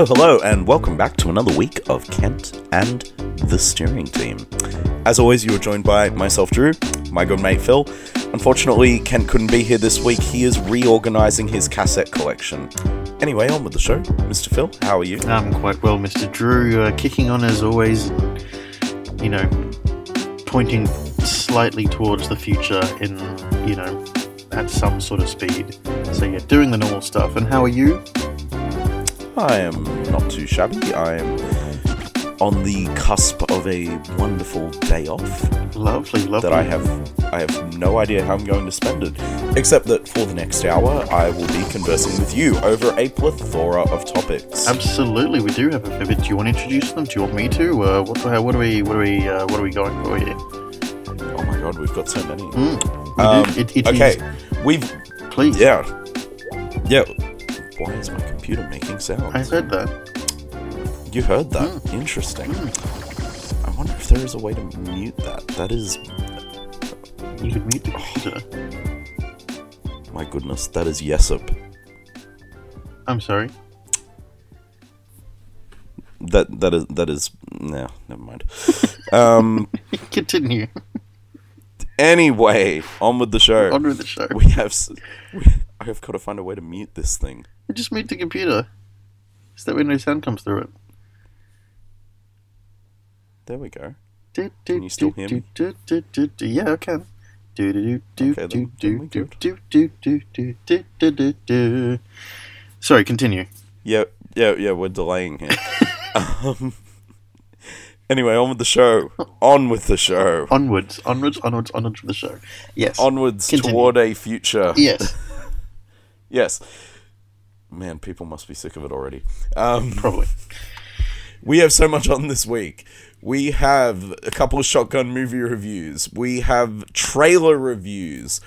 Hello, hello, and welcome back to another week of Kent and the steering team. As always, you are joined by myself, Drew, my good mate Phil. Unfortunately, Kent couldn't be here this week. He is reorganizing his cassette collection. Anyway, on with the show. Mr. Phil, how are you? I'm quite well, Mr. Drew. Uh, kicking on as always, you know, pointing slightly towards the future in, you know, at some sort of speed. So, yeah, doing the normal stuff. And how are you? I am not too shabby. I am on the cusp of a wonderful day off Lovely, lovely. that I have I have no idea how I'm going to spend it. Except that for the next hour I will be conversing with you over a plethora of topics. Absolutely, we do have a bit. Do you want to introduce them? Do you want me to? Uh, what, what are we? What are we? Uh, what are we going for here? oh my god, we've got so many. Mm, we Um. It, it okay, is- we've please. yeah. Yeah. Why is my computer making sounds? I heard that. You heard that? Mm. Interesting. I wonder if there is a way to mute that. That is You could mute the computer. my goodness, that is Yesup. I'm sorry. That that is that is no, never mind. Um Continue. Anyway, on with the show. On with the show. We have we, I have got to find a way to mute this thing. Just mute the computer. So that way no sound comes through it. There we go. Can you still hear me? Yeah, I can. Do do do Okay, do do do good. do do do do do do do do. Sorry, continue. Yeah, yeah, yeah. We're delaying here. um, anyway, on with the show. On with the show. Onwards, onwards, onwards, onwards with the show. Yes. Onwards Continue. toward a future. Yes, Yes. Man, people must be sick of it already. Um, probably. we have so much on this week. We have a couple of shotgun movie reviews. We have trailer reviews,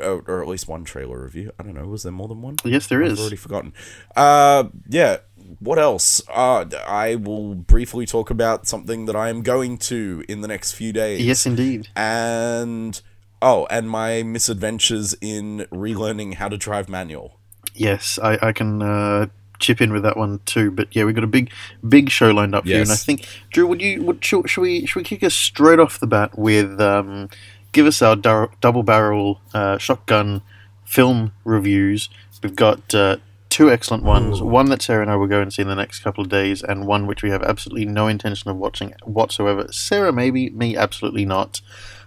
uh, or at least one trailer review. I don't know. Was there more than one? Yes, there I've is. already forgotten. Uh, yeah. What else? Uh, I will briefly talk about something that I am going to in the next few days. Yes, indeed. And oh, and my misadventures in relearning how to drive manual. Yes, I, I can uh, chip in with that one too. But yeah, we got a big, big show lined up for you, and I think Drew, would you, would should, should we, should we kick us straight off the bat with um, give us our dar- double barrel uh, shotgun film reviews? We've got uh, two excellent ones. Ooh. One that Sarah and I will go and see in the next couple of days, and one which we have absolutely no intention of watching whatsoever. Sarah, maybe me, absolutely not.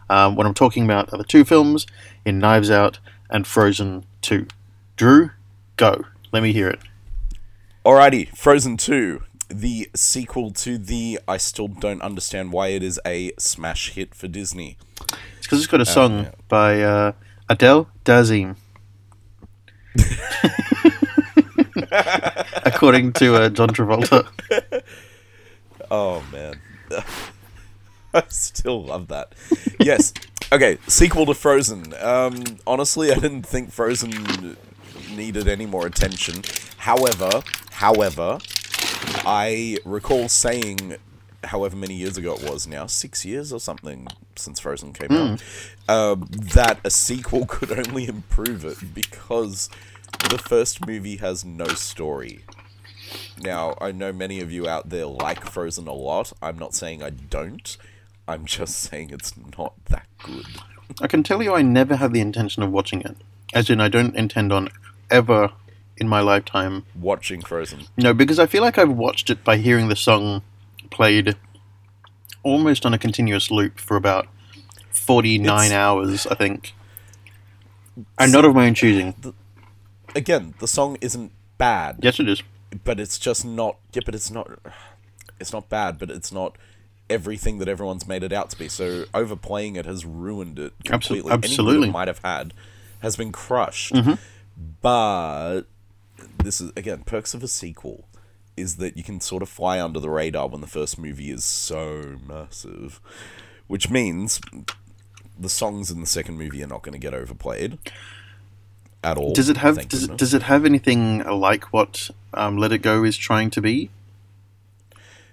Um, what I'm talking about are the two films in Knives Out and Frozen Two. Drew, go. Let me hear it. Alrighty, Frozen 2, the sequel to the I still don't understand why it is a smash hit for Disney. It's because it's got a song yeah. by uh, Adele Dazeem. According to uh, John Travolta. Oh man. I still love that. Yes. Okay, sequel to Frozen. Um honestly, I didn't think Frozen needed any more attention. However, however, I recall saying however many years ago it was now, 6 years or something since Frozen came out, um, that a sequel could only improve it because the first movie has no story. Now, I know many of you out there like Frozen a lot. I'm not saying I don't. I'm just saying it's not that good. I can tell you I never had the intention of watching it. As in, I don't intend on ever in my lifetime. Watching Frozen. No, because I feel like I've watched it by hearing the song played almost on a continuous loop for about 49 It's- hours, I think. And not of my own choosing. Again, the song isn't bad, Yes, it is. but it's just not. Yeah, but it's not. It's not bad, but it's not everything that everyone's made it out to be. So overplaying it has ruined it completely. Absolutely. it might have had has been crushed. Mm-hmm. But this is again perks of a sequel is that you can sort of fly under the radar when the first movie is so massive, which means the songs in the second movie are not going to get overplayed at all. Does it have does it, does it have anything like what um, Let It Go is trying to be?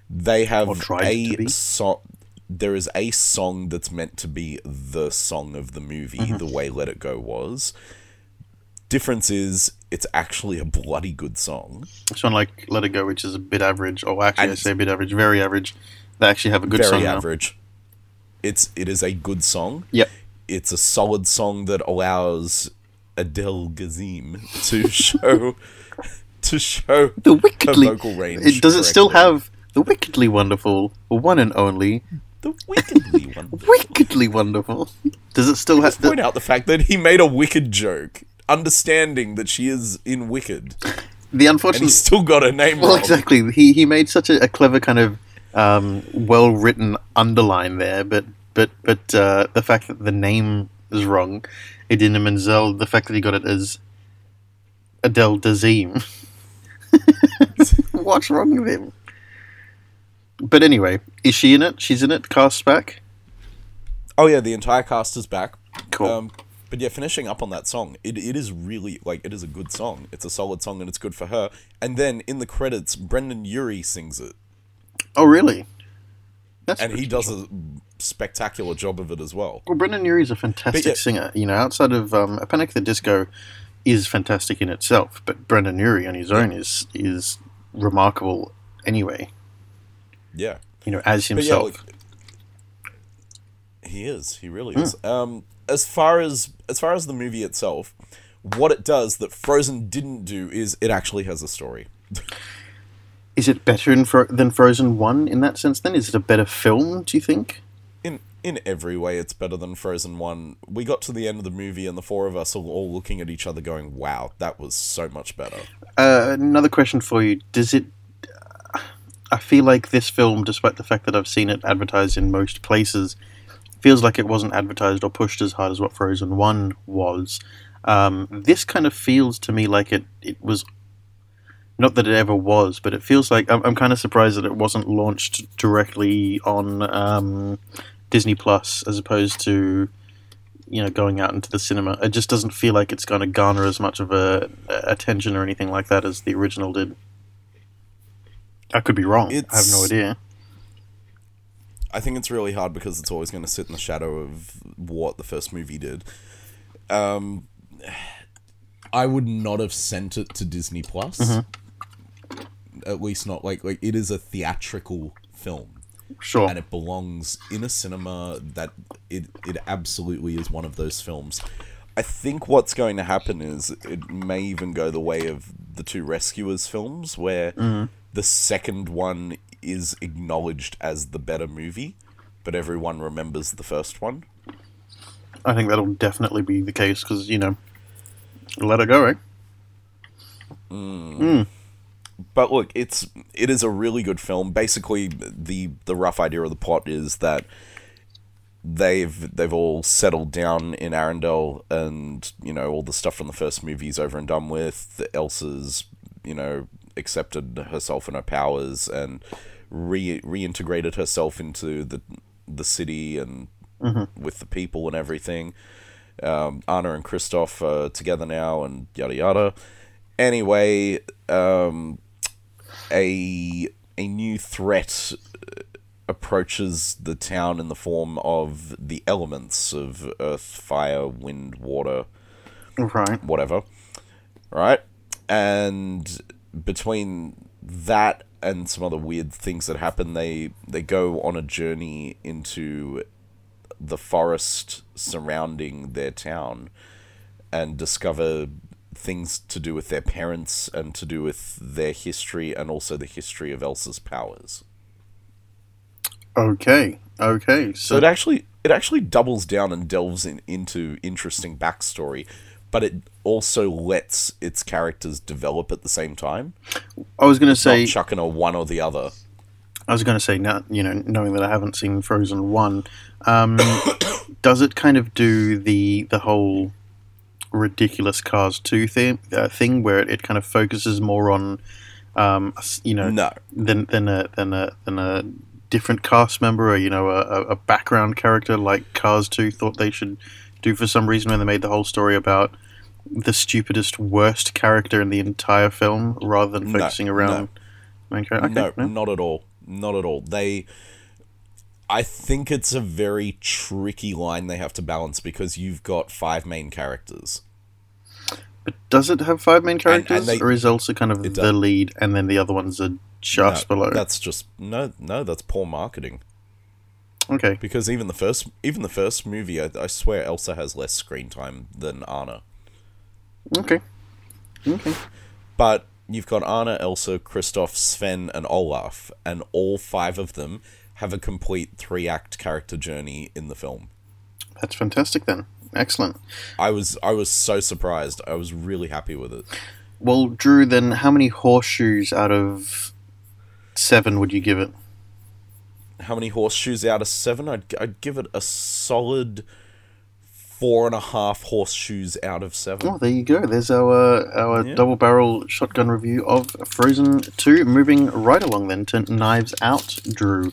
They have a song. There is a song that's meant to be the song of the movie, Mm-hmm. the way "Let It Go" was. Difference is it's actually a bloody good song. It's one like Let It Go, which is a bit average, or actually And I say a bit average, very average. They actually have a good Very song now. average. It's it is a good song. Yep. It's a solid song that allows Adele Gazim to show to show The wickedly. vocal range. It, does it still have the wickedly wonderful, one and only, the wickedly one? wickedly wonderful? Does it still have? Point out the fact that he made a wicked joke, understanding that she is in Wicked, the and unfortunate. he's still got her name Well, wrong. exactly. He he made such a, a clever kind of um, well written underline there, but but but uh, the fact that the name is wrong, Idina Menzel, the fact that he got it as Adele Dazeem. What's wrong with him? But anyway, is she in it? She's in it. Cast back. Oh yeah, the entire cast is back. Cool. Um, but yeah, finishing up on that song, it, it is really like it is a good song. It's a solid song and it's good for her. And then in the credits, Brendon Urie sings it, oh, really? That's and he does a spectacular job of it as well. Well, Brendon Urie is a fantastic yeah- singer. You know, outside of um, A Panic at the Disco, is fantastic in itself. But Brendon Urie on his own is is remarkable anyway. Yeah, You know, as but yeah, himself. like, he is. He really Hmm. is. Um, as far as as far as the movie itself, what it does that Frozen didn't do is it actually has a story. is it better in Fro- than Frozen One in that sense? Then is it a better film? Do you think? in in every way it's better than Frozen 1. We got to the end of the movie and the four of us are all looking at each other going, "Wow, that was so much better." Uh, another question for you: Does it? I feel like this film, despite the fact that I've seen it advertised in most places, feels like it wasn't advertised or pushed as hard as what Frozen One was. Um, this kind of feels to me like it. It was not that it ever was, but it feels like I'm, I'm kind of surprised that it wasn't launched directly on um, Disney Plus as opposed to you know going out into the cinema. It just doesn't feel like it's going to garner as much of a, a attention or anything like that as the original did. I could be wrong. I have no idea. I think it's really hard because it's always going to sit in the shadow of what the first movie did. Um, I would not have sent it to Disney Plus. At least not like like it is a theatrical film. Sure. and it belongs in a cinema that it it absolutely is one of those films. I think what's going to happen is it may even go the way of the two Rescuers films, where mm-hmm. the second one is acknowledged as the better movie, but everyone remembers the first one. I think that'll definitely be the case because you know, let it go, eh? Mm. Mm. But look, it's it is a really good film. Basically, the the rough idea of the plot is that they've they've all settled down in Arendelle, and you know all the stuff from the first movie's over and done with. Elsa's you know accepted herself and her powers and re reintegrated herself into the the city and with the people and everything. Um, Anna and Kristoff are together now, and yada yada. Anyway, um, a a new threat uh, approaches the town in the form of the elements of earth, fire, wind, water, Right. whatever. Right? And between that and some other weird things that happen, they they go on a journey into the forest surrounding their town and discover things to do with their parents and to do with their history and also the history of Elsa's powers. Okay. Okay. So So it actually it actually doubles down and delves in, into interesting backstory, but it also lets its characters develop at the same time. I was going to say, chucking a one or the other. I was going to say, now you know, knowing that I haven't seen Frozen one, um, does it kind of do the the whole ridiculous Cars two thing uh, thing where it, it kind of focuses more on, um, you know, No. than than a than a than a different cast member or you know a, a- background character like Cars two thought they should do for some reason when they made the whole story about the stupidest worst character in the entire film rather than No, focusing around main character. Okay, no, not at all. Not at all. They I think it's a very tricky line they have to balance because you've got five main characters. But does it have five main characters, and characters, they- or is Elsa kind of the does. lead, and then the other ones are just No, below? That's just no, no. That's poor marketing. Okay, Because even the first, even the first movie, I, I swear Elsa has less screen time than Anna. okay, okay. But you've got Anna, Elsa, Kristoff, Sven, and Olaf, and all five of them have a complete three-act character journey in the film. That's fantastic. Then, excellent. I was I was so surprised. I was really happy with it. Well, Drew, then how many horseshoes out of seven would you give it? How many horseshoes out of seven? I'd I'd give it a solid four and a half horseshoes out of seven. Oh, there you go. There's our our Yeah. double barrel shotgun review of Frozen 2. Moving right along then to Knives Out, Drew.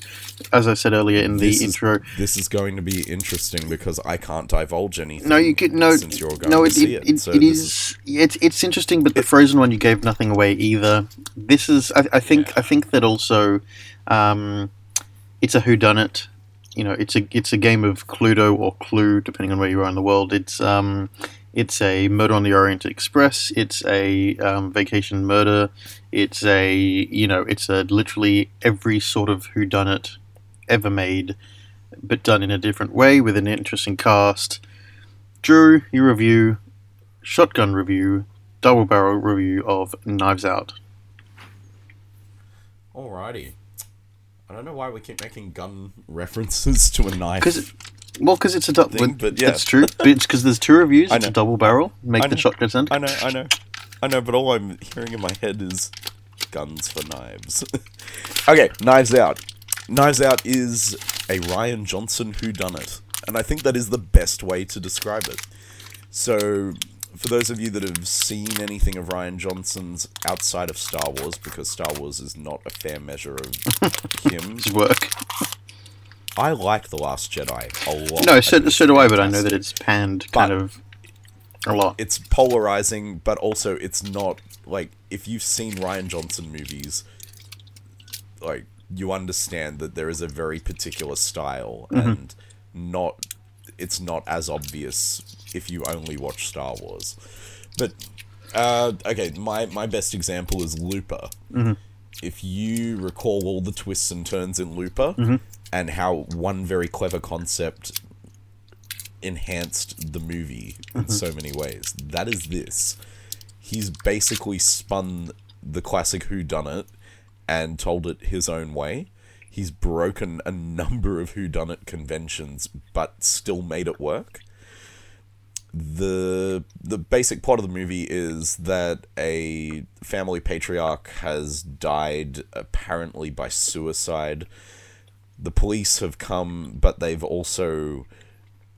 As I said earlier in the This is- intro, This is going to be interesting because I can't divulge anything. no, you could no, since you're going no, to it, see it, it. it, So it this is, it's it's interesting, but the Frozen one you gave nothing away either. This is, I, I think, Yeah. I think that also, um, it's a whodunit. You know, it's a it's a game of Cluedo or Clue, depending on where you are in the world. It's um, it's a Murder on the Orient Express. It's a um, vacation murder. It's a you know, it's a literally every sort of whodunit ever made, but done in a different way with an interesting cast. Drew, your review, shotgun review, double barrel review of Knives Out. Alrighty. I don't know why we keep making gun references to a knife. Because, well, because it's a double. Thing, but yeah. That's true. It's because there's two reviews. It's a double barrel. Make the shotgun sound. I know, I know, I know, but all I'm hearing in my head is guns for knives. okay, Knives Out. Knives Out is a Rian Johnson whodunit, and I think that is the best way to describe it. So, for those of you that have seen anything of Rian Johnson's outside of Star Wars, because Star Wars is not a fair measure of him, It's work. I like The Last Jedi a lot. No, so, so do I, but I know that it's panned kind But- of a lot. it's polarizing, but also it's not like if you've seen Rian Johnson movies, like you understand that there is a very particular style mm-hmm. and not it's not as obvious if you only watch Star Wars. But uh, okay, my my best example is Looper. Mm-hmm. If you recall all the twists and turns in Looper mm-hmm. and how one very clever concept enhanced the movie in mm-hmm. so many ways. That is this. He's basically spun the classic Who Done It and told it his own way. He's broken a number of Who Done It conventions, but still made it work. The the basic plot of the movie is that a family patriarch has died apparently by suicide. The police have come, but they've also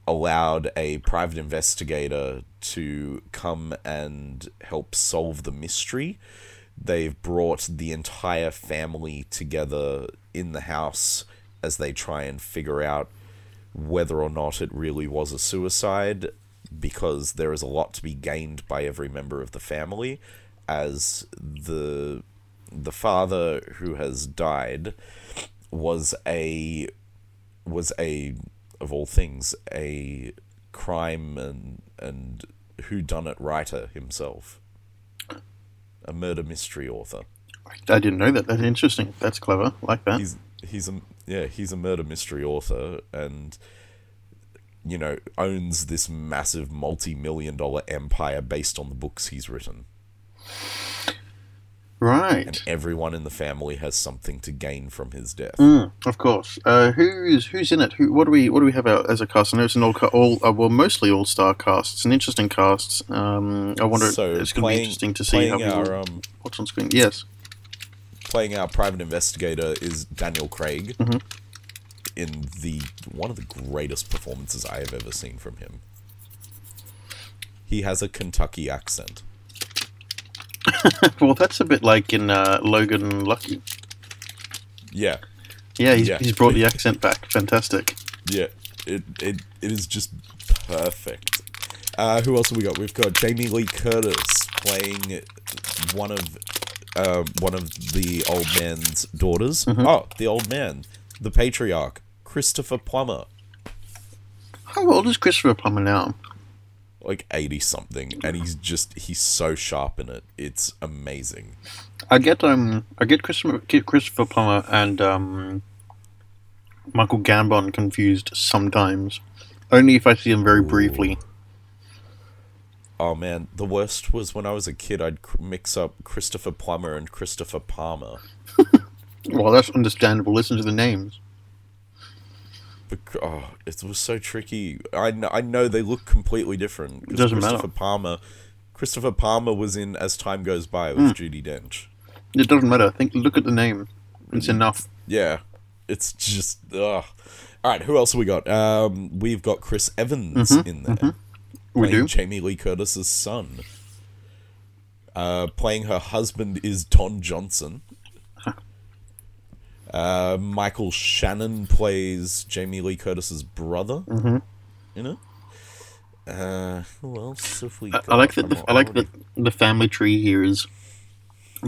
allowed a private investigator to come and help solve the mystery. They've brought the entire family together in the house as they try and figure out whether or not it really was a suicide because there is a lot to be gained by every member of the family as the the father who has died was a was a of all things a crime and and who done it writer himself a murder mystery author I didn't know that. That's interesting. That's clever. Like that. he's he's a yeah he's a murder mystery author and you know owns this massive multi-million dollar empire based on the books he's written right. and everyone in the family has something to gain from his death Mm, of course. Uh, who's who's in it? Who? What do we what do we have out as a cast? I know it's an all all uh, well mostly all star cast. It's an interesting cast. Um, I wonder. so it's going to be interesting to see how our um watch on screen. Yes. playing our private investigator is Daniel Craig Mhm. In the one of the greatest performances I have ever seen from him. He has a Kentucky accent. well, that's a bit like in uh, Logan Lucky. Yeah, Yeah, he's, Yeah. he's brought the accent back. Fantastic. yeah. It it, it is just perfect. Uh, who else have we got? We've got Jamie Lee Curtis playing one of uh, one of the old man's daughters. Oh, the old man, the patriarch, Christopher Plummer. How old is Christopher Plummer now? like eighty something, and he's just he's so sharp in it. It's amazing. I get um I get Christopher Christopher Plummer and um Michael Gambon confused sometimes. Only if I see him very briefly. Oh man, the worst was when I was a kid. I'd cr- mix up Christopher Plummer and Christopher Palmer. Well, that's understandable. Listen to the names. Oh, it was so tricky. I know, I know they look completely different. 'cause Doesn't matter. Christopher Palmer, Christopher Palmer was in As Time Goes By with Judi Dench. It doesn't matter. I think. Look at the name. It's enough. Yeah, it's just ugh. All right, who else have we got? Um, we've got Chris Evans in there, Mm-hmm, We do. Jamie Lee Curtis's son. Uh, playing her husband is Don Johnson. Uh, Michael Shannon plays Jamie Lee Curtis's brother. Mm-hmm. You know. Uh, who else have we? I, I like that. I'm The, I like that the family tree here is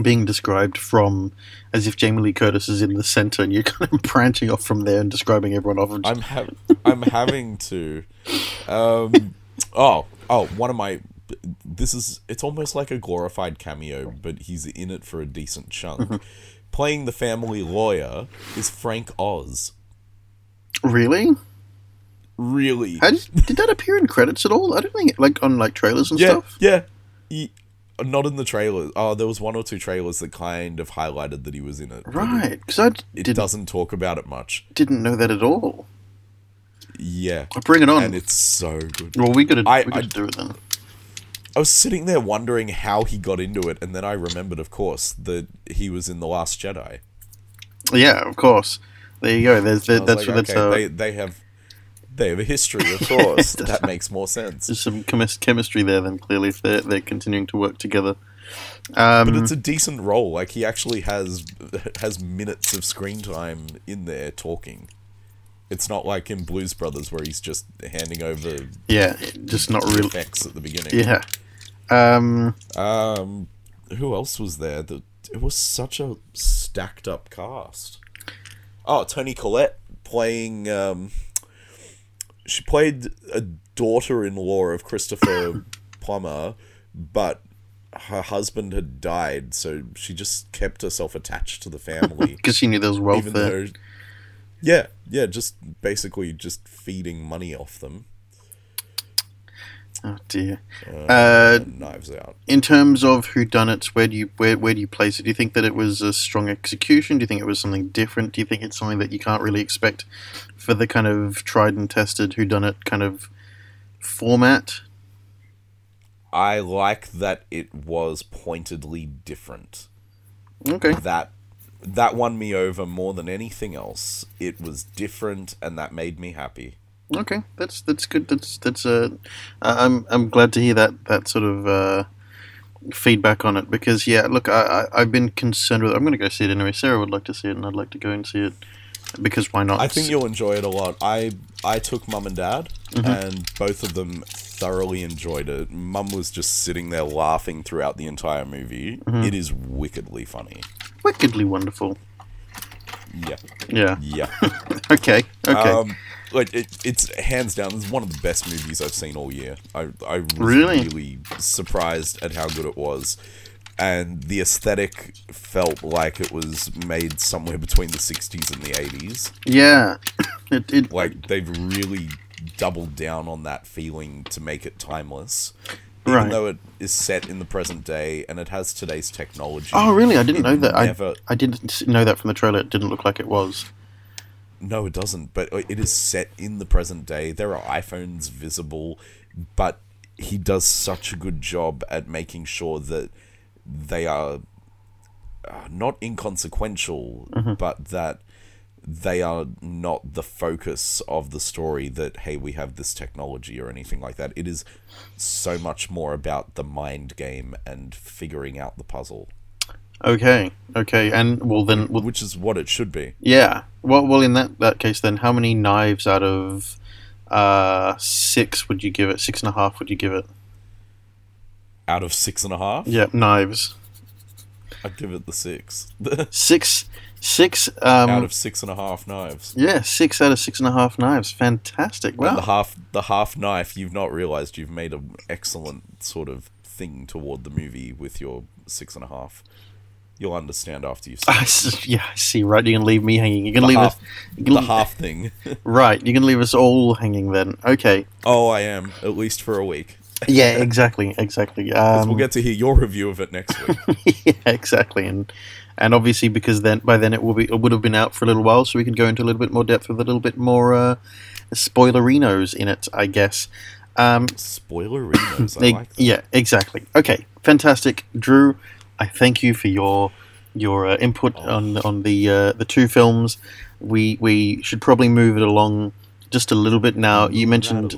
being described from as if Jamie Lee Curtis is in the center, and you're kind of branching off from there and describing everyone off. Of I'm ha- I'm having to. Um, oh, oh, one of my. This is. It's almost like a glorified cameo, but he's in it for a decent chunk. Playing the family lawyer is Frank Oz. really? Really? Did, did that appear in credits at all? I don't think like on like trailers and yeah, stuff. yeah. He, uh, not in the trailers. Oh, uh, there was one or two trailers that kind of highlighted that he was in it. Right, because I d- It doesn't talk about it much. didn't know that at all. Yeah. Bring it on. And it's so good. well, we gotta I- we gotta I- do it then. I was sitting there wondering how he got into it, and then I remembered, of course, that he was in The Last Jedi. Yeah, of course. There you go. There's that's like, that's okay, they, they have they have a history, of course. that makes more sense. there's some chemis- chemistry there. Then clearly, if they're they're continuing to work together. Um, But it's a decent role. Like he actually has has minutes of screen time in there talking. It's not like in Blues Brothers where he's just handing over yeah, just not really. effects at the beginning. Yeah. Um, Um, who else was there? The, it was such a stacked up cast. Oh, Toni Collette playing. Um, she played a daughter-in-law of Christopher Plummer, but her husband had died, so she just kept herself attached to the family, because she knew there was wealth even there. though. Yeah, yeah, just basically just feeding money off them. Oh dear. Uh, Uh, knives out. in terms of who done it, where do you where where do you place it? Do you think that it was a strong execution? Do you think it was something different? Do you think it's something that you can't really expect for the kind of tried and tested who done it kind of format? I like that it was pointedly different. Okay. That that won me over more than anything else. It was different, and that made me happy. Okay, that's that's good. That's that's uh, I'm I'm glad to hear that that sort of uh, feedback on it because yeah, look, I, I I've been concerned with. it. I'm going to go see it anyway. Sarah would like to see it, and I'd like to go and see it because why not? I think you'll enjoy it a lot. I I took mum and dad, Mm-hmm. and both of them thoroughly enjoyed it. Mum was just sitting there laughing throughout the entire movie. Mm-hmm. It is wickedly funny. wickedly wonderful. Yeah, Yeah. yeah. Okay. Okay. Um, like it, it's hands down. It's one of the best movies I've seen all year. I I was Really? really surprised at how good it was, and the aesthetic felt like it was made somewhere between the '60s and the '80s. yeah. It, it Like they've really doubled down on that feeling to make it timeless. Even Right. though it is set in the present day and it has today's technology. Oh, really? I didn't know that. Never, I I didn't know that from the trailer. It didn't look like it was. No, it doesn't. But it is set in the present day. There are iPhones visible, but he does such a good job at making sure that they are uh, not inconsequential, but that they are not the focus of the story that hey we have this technology or anything like that it is so much more about the mind game and figuring out the puzzle Okay. Okay. And well, then, well, which is what it should be yeah. Well, well, in that that case, then, how many knives out of uh six would you give it? Six and a half would you give it? out of six and a half Yeah, knives. I'd give it the six. Six, Um, out of six and a half knives. yeah, six out of six and a half knives. Fantastic. And Wow. the half the half knife, you've not realized you've made an excellent sort of thing toward the movie with your six and a half. You'll understand after you've seen I s- yeah, I see. Right, you're gonna leave me hanging. You're gonna the leave half, us. The half thing. Right, you're gonna leave us all hanging then. Okay. oh, I am at least for a week. Yeah, exactly, exactly. Um, we'll get to hear your review of it next week. yeah, exactly, and and obviously because then by then it will be it would have been out for a little while, so we can go into a little bit more depth with a little bit more uh, spoilerinos in it, I guess. Um, Spoilerinos, I like that. Yeah, exactly. Okay, fantastic, Drew. I thank you for your your uh, input on on the uh, the two films. We we should probably move it along just a little bit now. You mentioned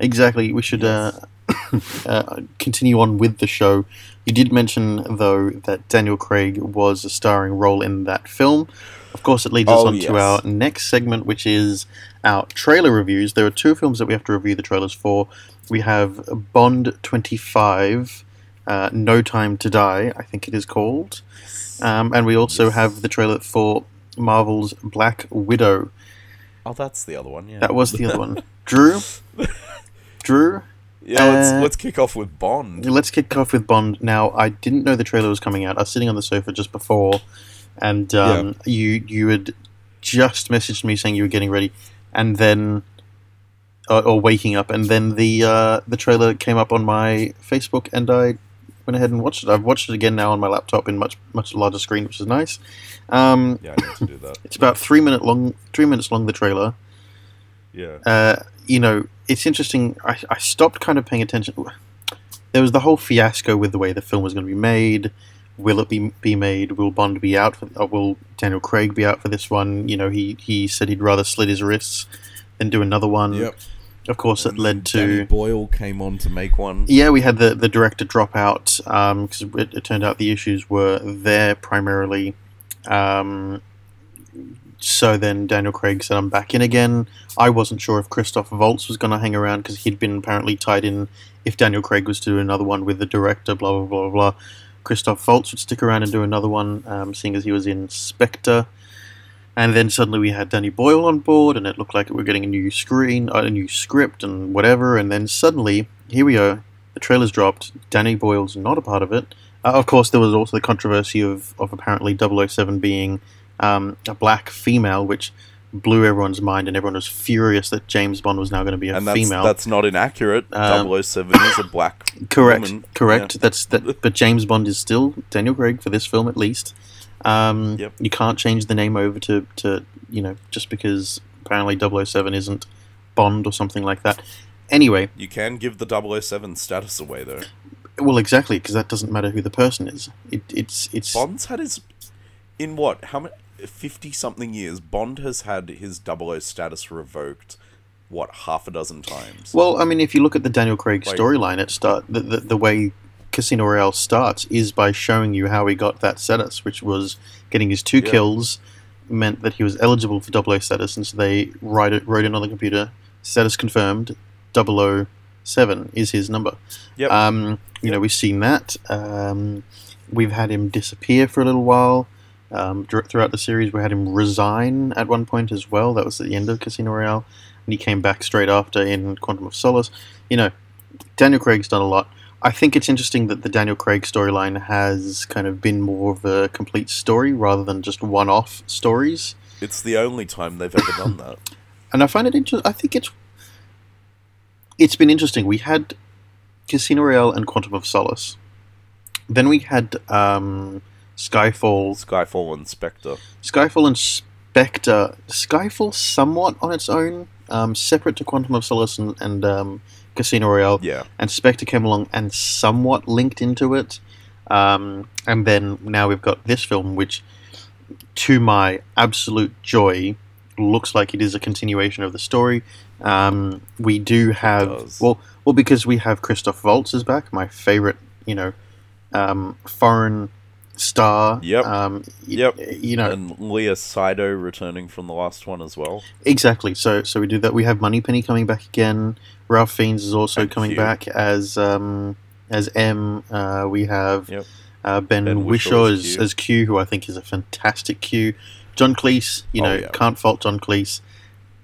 exactly. We should uh, uh, continue on with the show. You did mention though that Daniel Craig was a starring role in that film. Of course, it leads us Oh, on to our next segment, which is our trailer reviews. There are two films that we have to review the trailers for. We have Bond 25, uh, No Time to Die, I think it is called. Um, and we also Yes. have the trailer for Marvel's Black Widow. Oh, that's the other one. Yeah, That was the other one. Drew? Drew? Yeah, let's Uh, let's kick off with Bond. Let's kick off with Bond. Now, I didn't know the trailer was coming out. I was sitting on the sofa just before, and um, you you had just messaged me saying you were getting ready, and then or, or waking up, and then the uh, the trailer came up on my Facebook, and I went ahead and watched it. I've watched it again now on my laptop in much much larger screen, which is nice. Um, Yeah, I need to do that. it's about three minute long, three minutes long. The trailer. Yeah. uh, you know, it's interesting. I, I stopped kind of paying attention. There was the whole fiasco with the way the film was going to be made. Will it be be made? Will Bond be out? For, or will Daniel Craig be out for this one? You know, he he said he'd rather slit his wrists than do another one. Yep. Of course, it led Danny to Boyle came on to make one. yeah, we had the the director drop out because it, it turned out the issues were there primarily. Um, so then Daniel Craig said, "I'm back in again." I wasn't sure if Christoph Waltz was going to hang around because he'd been apparently tied in. If Daniel Craig was to do another one with the director, blah blah blah blah, blah Christoph Waltz would stick around and do another one, um, seeing as he was in Spectre. And then suddenly we had Danny Boyle on board, and it looked like we were getting a new screen, uh, a new script, and whatever. And then suddenly, here we are. The trailer's dropped. Danny Boyle's not a part of it. Uh, of course, there was also the controversy of, of apparently 007 being um, a black female, which blew everyone's mind, and everyone was furious that James Bond was now going to be a and that's female. that's not inaccurate. Um, 007 is a black correct, woman. correct. That's that. But James Bond is still Daniel Craig for this film, at least. Um, Yep. You can't change the name over to, to you know just because apparently 007 isn't Bond or something like that. Anyway, You can give the 007 status away though. well, exactly because that doesn't matter who the person is. It, it's it's Bond's had his in what? How many 50 something years Bond has had his 00 status revoked what half a dozen times. Well, I mean, if you look at the Daniel Craig Like- storyline, it start the, the the way Casino Royale starts is by showing you how he got that status, which was getting his two Yeah. kills meant that he was eligible for 00 status, and so they write it wrote it on the computer. Status confirmed. 007 is his number. Yep. Um, you know, we've seen that. Um, we've had him disappear for a little while. Um, throughout the series, we had him resign at one point as well. That was at the end of Casino Royale, and he came back straight after in Quantum of Solace. You know, Daniel Craig's done a lot. I think it's interesting that the Daniel Craig storyline has kind of been more of a complete story rather than just one-off stories. it's the only time they've ever done that. and I find it interesting. I think it's it's been interesting. We had Casino Royale and Quantum of Solace. Then we had um, Skyfall, Skyfall and Spectre. Skyfall and Spectre. Skyfall somewhat on its own, um, separate to Quantum of Solace and, and um, Casino Royale. Yeah. And Spectre came along and somewhat linked into it. Um, and then now we've got this film, which, to my absolute joy, looks like it is a continuation of the story. Um, we do have well, well because we have Christoph Waltz is back, my favorite, you know, um, foreign star. Yep. Um, y- Yep. You know, And Léa Seydoux returning from the last one as well. Exactly. So so we do that. We have Moneypenny coming back again. Ralph Fiennes is also coming back as um, as M. Uh, we have Yep. Uh, ben, Ben Whishaw as, as Q. as Q, who I think is a fantastic Q. John Cleese, you Oh, know, yeah. can't fault John Cleese,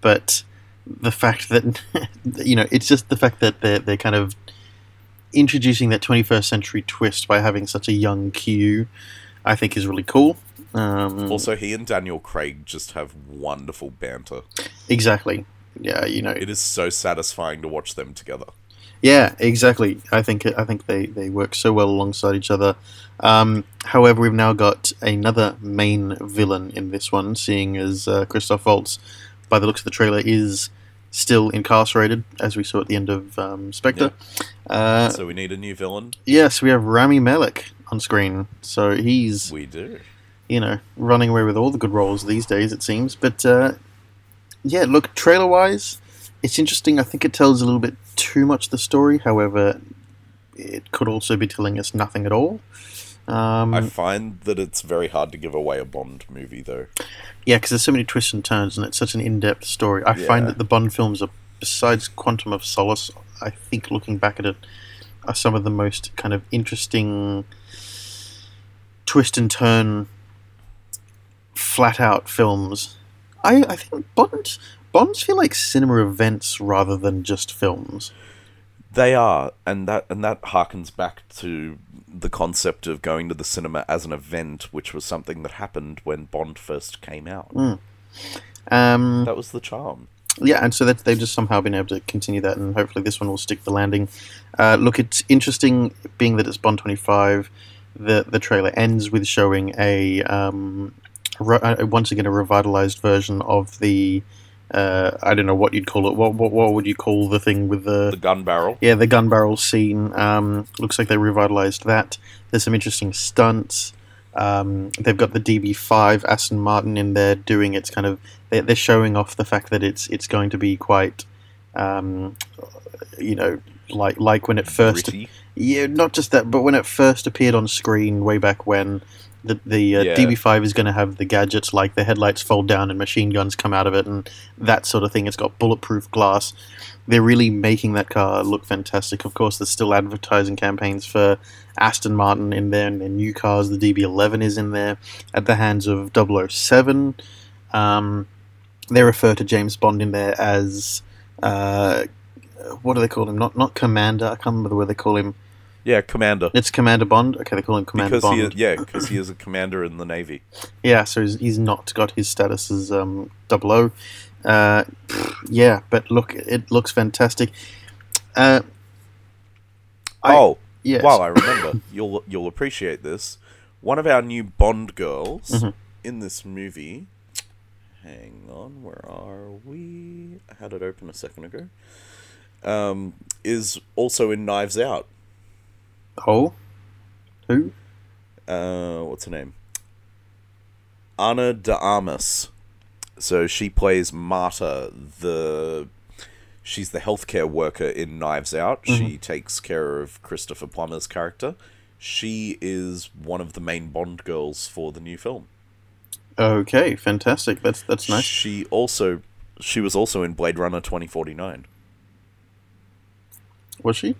but the fact that you know, it's just the fact that they're they're kind of introducing that 21st century twist by having such a young Q, I think is really cool. Um, Also, he and Daniel Craig just have wonderful banter. exactly. Yeah, you know, It is so satisfying to watch them together. Yeah, exactly. I think I think they, they work so well alongside each other. Um, however, we've now got another main villain in this one, seeing as uh, Christoph Waltz, by the looks of the trailer, is still incarcerated, as we saw at the end of um, Spectre. Uh, so we need a new villain. yes, we have Rami Malek on screen, so he's We do. you know running away with all the good roles these days, it seems. But uh, yeah, look, trailer wise, it's interesting. I think it tells a little bit too much the story. However, it could also be telling us nothing at all. Um, I find that it's very hard to give away a Bond movie, though. yeah, because there's so many twists and turns, and it's such an in-depth story. I find that the Bond films are, besides Quantum of Solace, I think looking back at it, are some of the most kind of interesting twist and turn, flat-out films. I, I think Bond Bonds feel like cinema events rather than just films. They are, and that and that harkens back to the concept of going to the cinema as an event, which was something that happened when Bond first came out. Um, That was the charm. yeah, and so that they've just somehow been able to continue that, and hopefully this one will stick the landing. Uh, look, it's interesting, being that it's Bond twenty five. The the trailer ends with showing a um, re- uh, once again a revitalized version of the uh, I don't know what you'd call it. What what what would you call the thing with The gun barrel. yeah, the gun barrel scene. Um, looks like they revitalized that. There's some interesting stunts. Um, they've got the DB5 Aston Martin in there doing its kind of. They're, they're showing off the fact that it's it's going to be quite, um, you know, like like when it first. Gritty. Yeah, not just that, but when it first appeared on screen way back when. The, the uh, Yeah. DB5 is going to have the gadgets like the headlights fold down and machine guns come out of it and that sort of thing. It's got bulletproof glass they're really making that car look fantastic. Of course, there's still advertising campaigns for Aston Martin in there, and their new cars. The DB11 is in there at the hands of 007. Um, they refer to James Bond in there as uh, what do they call him? Not not Commander. I can't remember the way they call him. Yeah, commander. It's Commander Bond. Okay, they call him Commander because he Bond. is, yeah, because he is a commander in the navy. Yeah, so he's, he's not got his status as um, 00. Uh, yeah, but look, it looks fantastic. Uh, I- oh, yes. wow! I remember. you'll you'll appreciate this. One of our new Bond girls Mhm. in this movie. Hang on, where are we? I had it open a second ago. Um, is also in Knives Out. Oh, who? uh, what's her name? Ana de Armas. So she plays Marta, the she's the healthcare worker in Knives Out. She takes care of Christopher Plummer's character. She is one of the main Bond girls for the new film. Okay, fantastic. That's that's nice. She also she was also in Blade Runner 2049. Was she?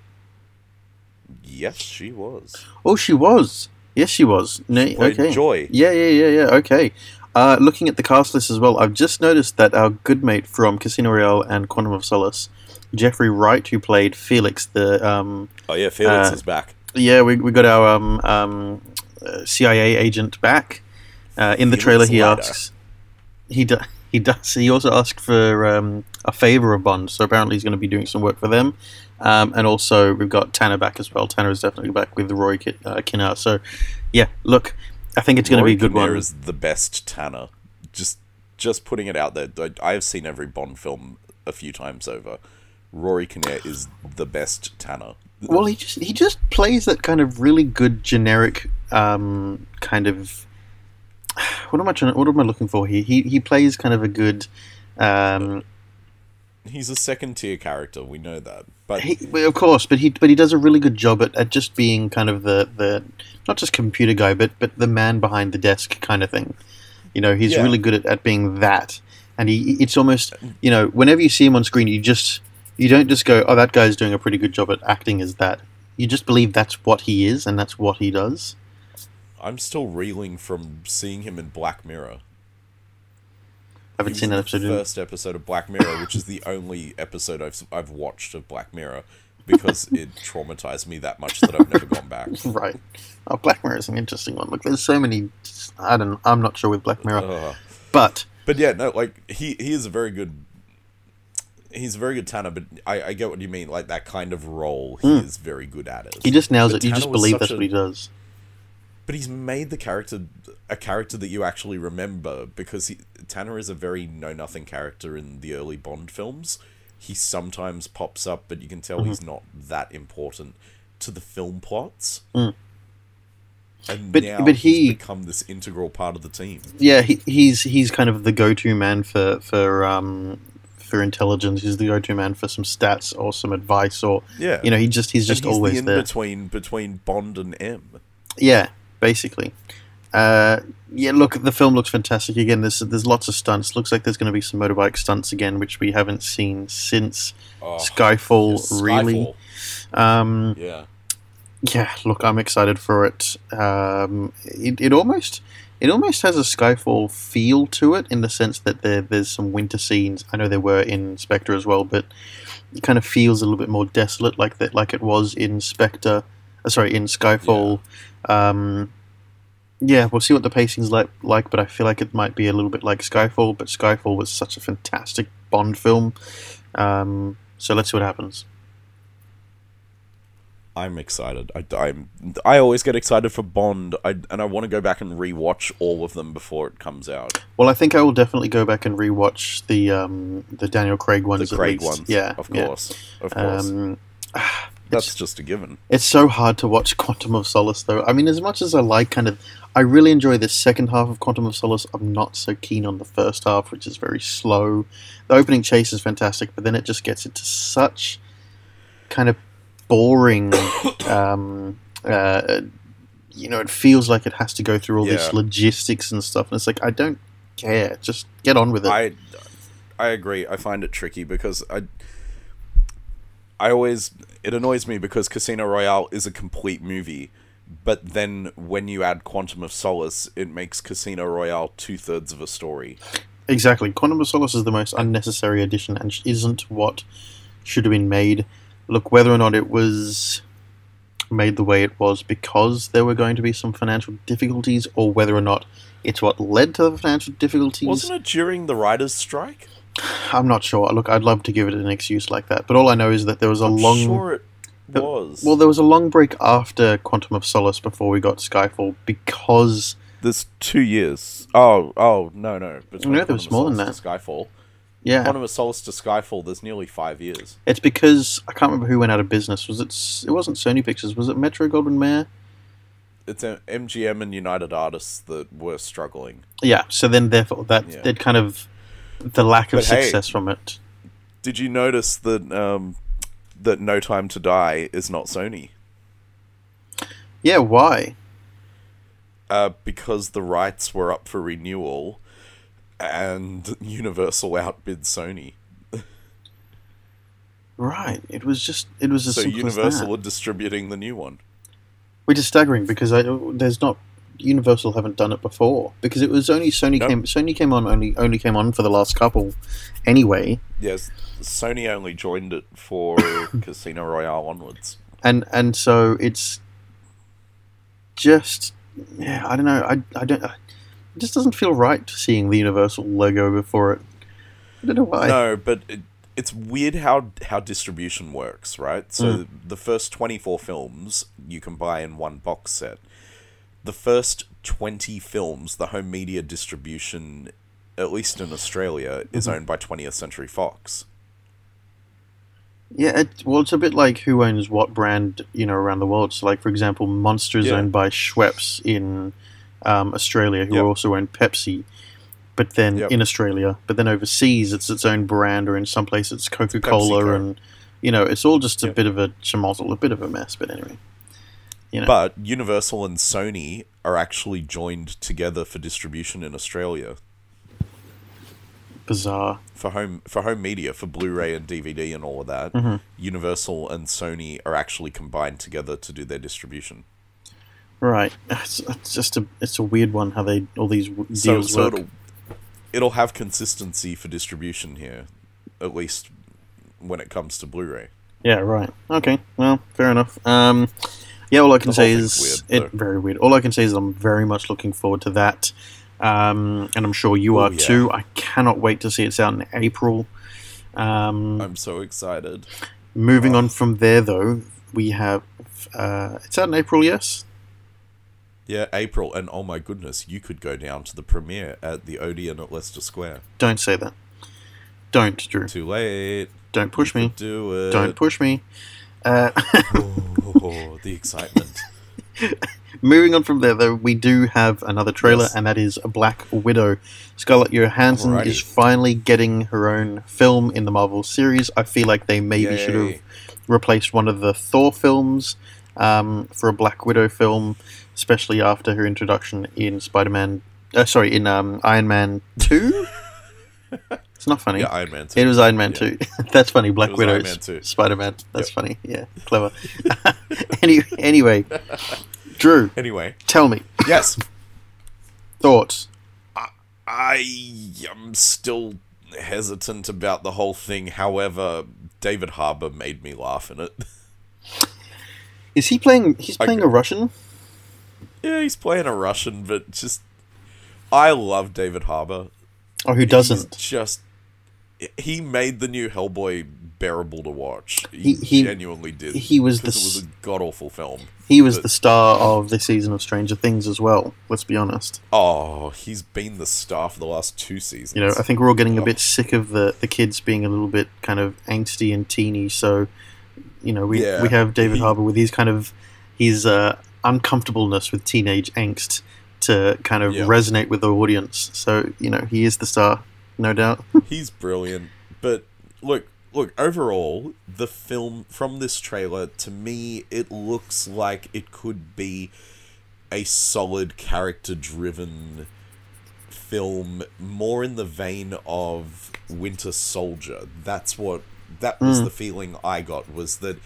Yes, she was. Oh, she was. Yes, she was. No, okay. Joy. Yeah, yeah, yeah, yeah. Okay. Uh, looking at the cast list as well, I've just noticed that our good mate from Casino Royale and Quantum of Solace, Jeffrey Wright, who played Felix, the um, Oh yeah, Felix Uh, is back. yeah, we, we got our um, um, uh, CIA agent back. Uh, in the Felix trailer, he Leiter. asks. He do, he does. He also asked for um, a favor of Bond, so apparently he's going to be doing some work for them. Um, and also, we've got Tanner back as well. Tanner is definitely back with Roy Ki- uh, Kinnear. So, yeah, look, I think it's going to be a good Kinnear one. is the best Tanner. Just just putting it out there. I- I've seen every Bond film a few times over. Rory Kinnear is the best Tanner. Well, he just he just plays that kind of really good generic um, kind of. What am I trying? What am I looking for here? He he plays kind of a good. Um, He's a second tier character. We know that, but he, well, of course, but he but he does a really good job at, at just being kind of the, the not just computer guy, but but the man behind the desk kind of thing. You know, he's Yeah. really good at, at being that, and he it's almost you know whenever you see him on screen, you just you don't just go, oh, that guy's doing a pretty good job at acting as that. You just believe that's what he is and that's what he does. I'm still reeling from seeing him in Black Mirror. I haven't seen that in the. First episode of Black Mirror, which is the only episode I've I've watched of Black Mirror because it traumatized me that much that I've never gone back. Right. Oh, Black Mirror is an interesting one. Look, there's so many. I don't. I'm not sure with Black Mirror, Ugh. but But yeah, no, like he he is a very good. He's a very good Tanner, but I, I get what you mean. Like that kind of role, he hmm. is very good at it. He just nails But it. You Tanner just believe that's a- what he does. But he's made the character a character that you actually remember because he, Tanner is a very know nothing character in the early Bond films. He sometimes pops up, but you can tell Mm-hmm. he's not that important to the film plots. Mm. And But- now but he's he- become this integral part of the team. Yeah, he, he's he's kind of the go-to man for for um for intelligence. He's the go-to man for some stats or some advice or Yeah, you know he just he's just he's always the in there. between between Bond and M. Yeah, basically. Uh, yeah, look, the film looks fantastic. Again, there's there's lots of stunts. Looks like there's going to be some motorbike stunts again, which we haven't seen since Oh, Skyfall. yes, Really, Skyfall. um, Yeah. yeah. Look, I'm excited for it. Um, it, it almost it almost has a Skyfall feel to it in the sense that there there's some winter scenes. I know there were in Spectre as well, but it kind of feels a little bit more desolate, like that, like it was in Spectre. Uh, sorry, in Skyfall. Um, yeah, we'll see what the pacing's like, like, but I feel like it might be a little bit like Skyfall. But Skyfall was such a fantastic Bond film, um, so let's see what happens. I'm excited. I, I'm, I always get excited for Bond, I, and I want to go back and rewatch all of them before it comes out. Well, I think I will definitely go back and rewatch the um, the Daniel Craig ones. The Craig ones, yeah, of yeah. course, of course. Um, That's just a given. It's so hard to watch Quantum of Solace, though. I mean, as much as I like kind of, I really enjoy the second half of Quantum of Solace. I'm not so keen on the first half, which is very slow. The opening chase is fantastic, but then it just gets into such kind of boring. um, uh, you know, it feels like it has to go through all Yeah. this logistics and stuff, and it's like I don't care. Just get on with it. I, I agree. I find it tricky because I, I always it annoys me because Casino Royale is a complete movie, but then when you add Quantum of Solace, it makes Casino Royale two thirds of a story. Exactly. Quantum of Solace is the most unnecessary addition and isn't what should have been made. Look, whether or not it was made the way it was because there were going to be some financial difficulties, or whether or not it's what led to the financial difficulties, Wasn't it during the writers' strike? I'm not sure. Look, I'd love to give it an excuse like that, but all I know is that there was a I'm long. sure it was. Well, there was a long break after Quantum of Solace before we got Skyfall because There's two years. Oh, oh no, no. Between No, there was more than that. Skyfall. yeah, Quantum of Solace to Skyfall. There's nearly five years. it's because I can't remember who went out of business. Was it? It wasn't Sony Pictures. Was it Metro Goldwyn Mayer? It's uh, MGM and United Artists that were struggling. Yeah, so then therefore that Yeah. that kind of the lack of But hey- success from it. Did you notice that um, that No Time to Die is not Sony? Yeah, why? Uh, because the rights were up for renewal, and Universal outbid Sony. Right. It was just it was as So Universal as that. are distributing the new one. Which is staggering because I there's not Universal haven't done it before because it was only Sony Nope. came Sony came on only only came on for the last couple anyway Yes, Sony only joined it for Casino Royale onwards. and and so it's just yeah I don't know I I don't it just doesn't feel right seeing the Universal logo before it I don't know why No, but it, it's weird how how distribution works, right? So Mm. the first 24 films you can buy in one box set. The first 20 films, the home media distribution, at least in Australia, is Mhm. owned by 20th Century Fox. Yeah, it, well, it's a bit like who owns what brand, you know, around the world. So, like for example, Monster is Yeah. owned by Schweppes in um, Australia, who Yep. also own Pepsi. But then Yep. in Australia, but then overseas, it's its own brand, or in some places, it's Coca Cola, and you know, it's all just a Yep. bit of a schmozzle, a bit of a mess. But anyway, you know, But Universal and Sony are actually joined together for distribution in Australia bizarre. for home for home media for Blu-ray and DVD and all of that. Mhm. Universal and Sony are actually combined together to do their distribution. Right. It's, it's just a it's a weird one how they all these w- So, deals so work. it'll it'll have consistency for distribution here, at least when it comes to Blu-ray. Yeah, right. Okay, well, fair enough. Um, yeah, all I can say is thing's it very weird. All I can say is I'm very much looking forward to that, um, and I'm sure you Oh, are yeah. too. I cannot wait to see it's out in April. Um, I'm so excited. moving oh. on from there, though, we have uh, it's out in April. Yes. Yeah, April, and oh my goodness, you could go down to the premiere at the Odeon at Leicester Square. Don't say that. Don't, Drew. Too late. Don't push me. Do it. Don't push me. Uh, oh, the excitement. Moving on from there, though, we do have another trailer, Yes. and that is Black Widow. Scarlett Johansson Alrighty. is finally getting her own film in the Marvel series. I feel like they maybe should have replaced one of the Thor films um, for a Black Widow film, especially after her introduction in Spider Man. Uh, sorry, in um, Iron Man 2? it's not funny. Yeah, Iron Man 2. It was Iron Man Yeah. 2. That's funny. Black Widow, Iron Man 2. Spider Man. That's Yep. funny. Yeah, clever. Any, anyway, Drew, Anyway, tell me yes, thoughts. I I am still hesitant about the whole thing. However, David Harbour made me laugh in it. Is he playing? He's playing a Russian. yeah, he's playing a Russian, but just I love David Harbour. Oh, who doesn't? just he made the new Hellboy bearable to watch. He- He, he- genuinely did. he was the it was a god awful film. He was but- the star of this season of Stranger Things as well. Let's be honest. Oh, he's been the star for the last two seasons. You know, I think we're all getting a Oh. bit sick of the the kids being a little bit kind of angsty and teeny. So, you know, we Yeah. we have David He- Harbour with his kind of his uh, uncomfortableness with teenage angst to kind of Yeah. resonate with the audience. So, you know, he is the star, no doubt. He's brilliant. But look, look, overall, the film from this trailer, to me, it looks like it could be a solid character driven film, more in the vein of Winter Soldier. That's what that was Mm. the feeling I got was that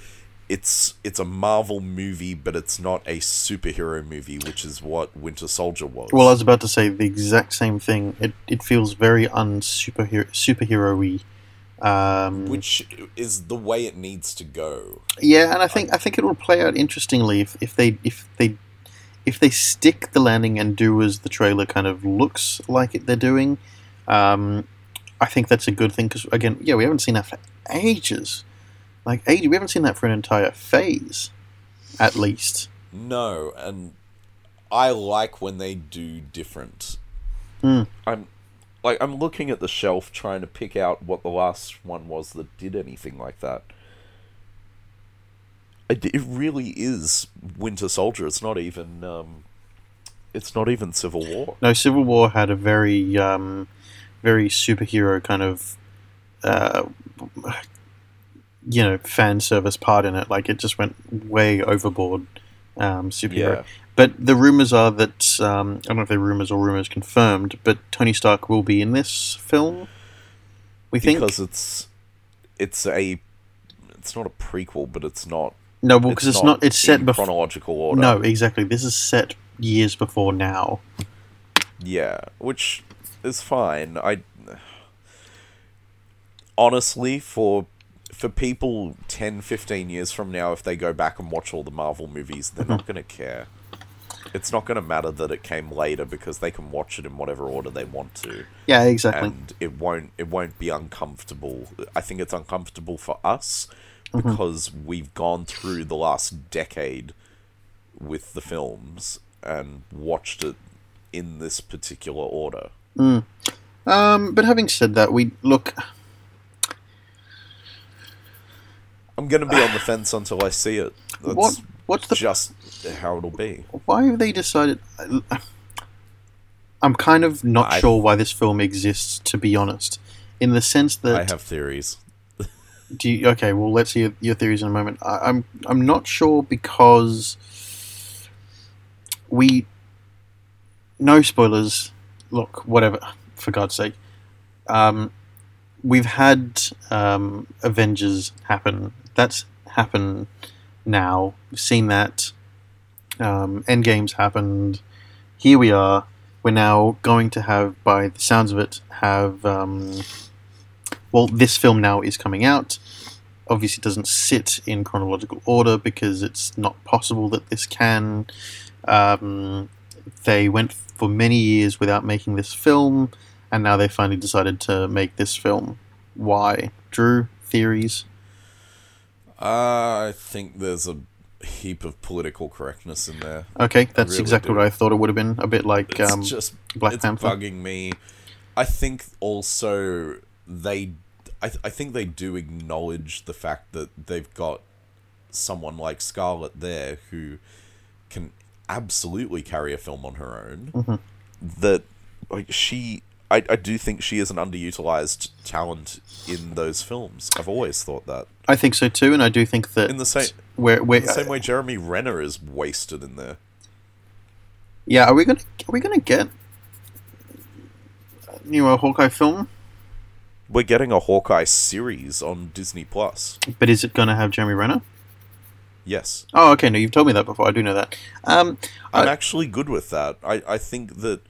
it's it's a Marvel movie, but it's not a superhero movie, which is what Winter Soldier was. Well, I was about to say the exact same thing. It it feels very unsuperhero superhero-y. Um, which is the way it needs to go. Yeah, and I think I think it will play out interestingly if, if they if they if they stick the landing and do as the trailer kind of looks like it they're doing. Um, I think that's a good thing because again, yeah, we haven't seen that for ages. Like ages, we haven't seen that for an entire phase, at least. No, and I like when they do different. Hmm. I'm like I'm looking at the shelf trying to pick out what the last one was that did anything like that. It, it really is Winter Soldier. It's not even um, it's not even Civil War. No, Civil War had a very um, very superhero kind of uh, you know fan service part in it. Like it just went way overboard. Um, superhero. Yeah. But the rumors are that um, I don't know if they're rumors or rumors confirmed, but Tony Stark will be in this film. We think because it's it's a it's not a prequel, but it's not. no, well, because it's, not. It's set in before. chronological order. No, exactly. This is set years before now. Yeah, which is fine. I honestly for for people 10 15 years from now if they go back and watch all the Marvel movies, they're not going to care. It's not going to matter that it came later because they can watch it in whatever order they want to Yeah, exactly. and it won't it won't be uncomfortable. I think it's uncomfortable for us Mm-hmm. because we've gone through the last decade with the films and watched it in this particular order. Um, but having said that, we look. I'm going to be on the fence until I see it. That's What what's the just how it'll be. why have they decided? I'm kind of not I- sure why this film exists, to be honest. In the sense that I have theories. Do you, okay, well, let's hear your theories in a moment. I, I'm I'm not sure because we no spoilers. Look, whatever. For God's sake, um, we've had um, Avengers happen. That's happened now. We've seen that. Um, Endgame's happened. Here we are. We're now going to have, by the sounds of it, have. Um, well, this film now is coming out. Obviously, it doesn't sit in chronological order because it's not possible that this can. Um, they went for many years without making this film, and now they finally decided to make this film. Why? Drew, theories? Uh, I think there's a heap of political correctness in there. Okay, that's really exactly do. what I thought it would have been. A bit like It's um, just Black it's Panther. bugging me. I think also they, I, th- I think they do acknowledge the fact that they've got someone like Scarlett there who can absolutely carry a film on her own. Mhm. That like she, I, I do think she is an underutilized talent in those films. I've always thought that. I think so too, and I do think that In the same- where, where The same way Jeremy Renner is wasted in there. yeah, are we gonna are we gonna get a new uh, Hawkeye film? We're getting a Hawkeye series on Disney Plus. But is it gonna have Jeremy Renner? Yes. Oh, okay. No, you've told me that before. I do know that. Um, I'm I- actually good with that. I, I think that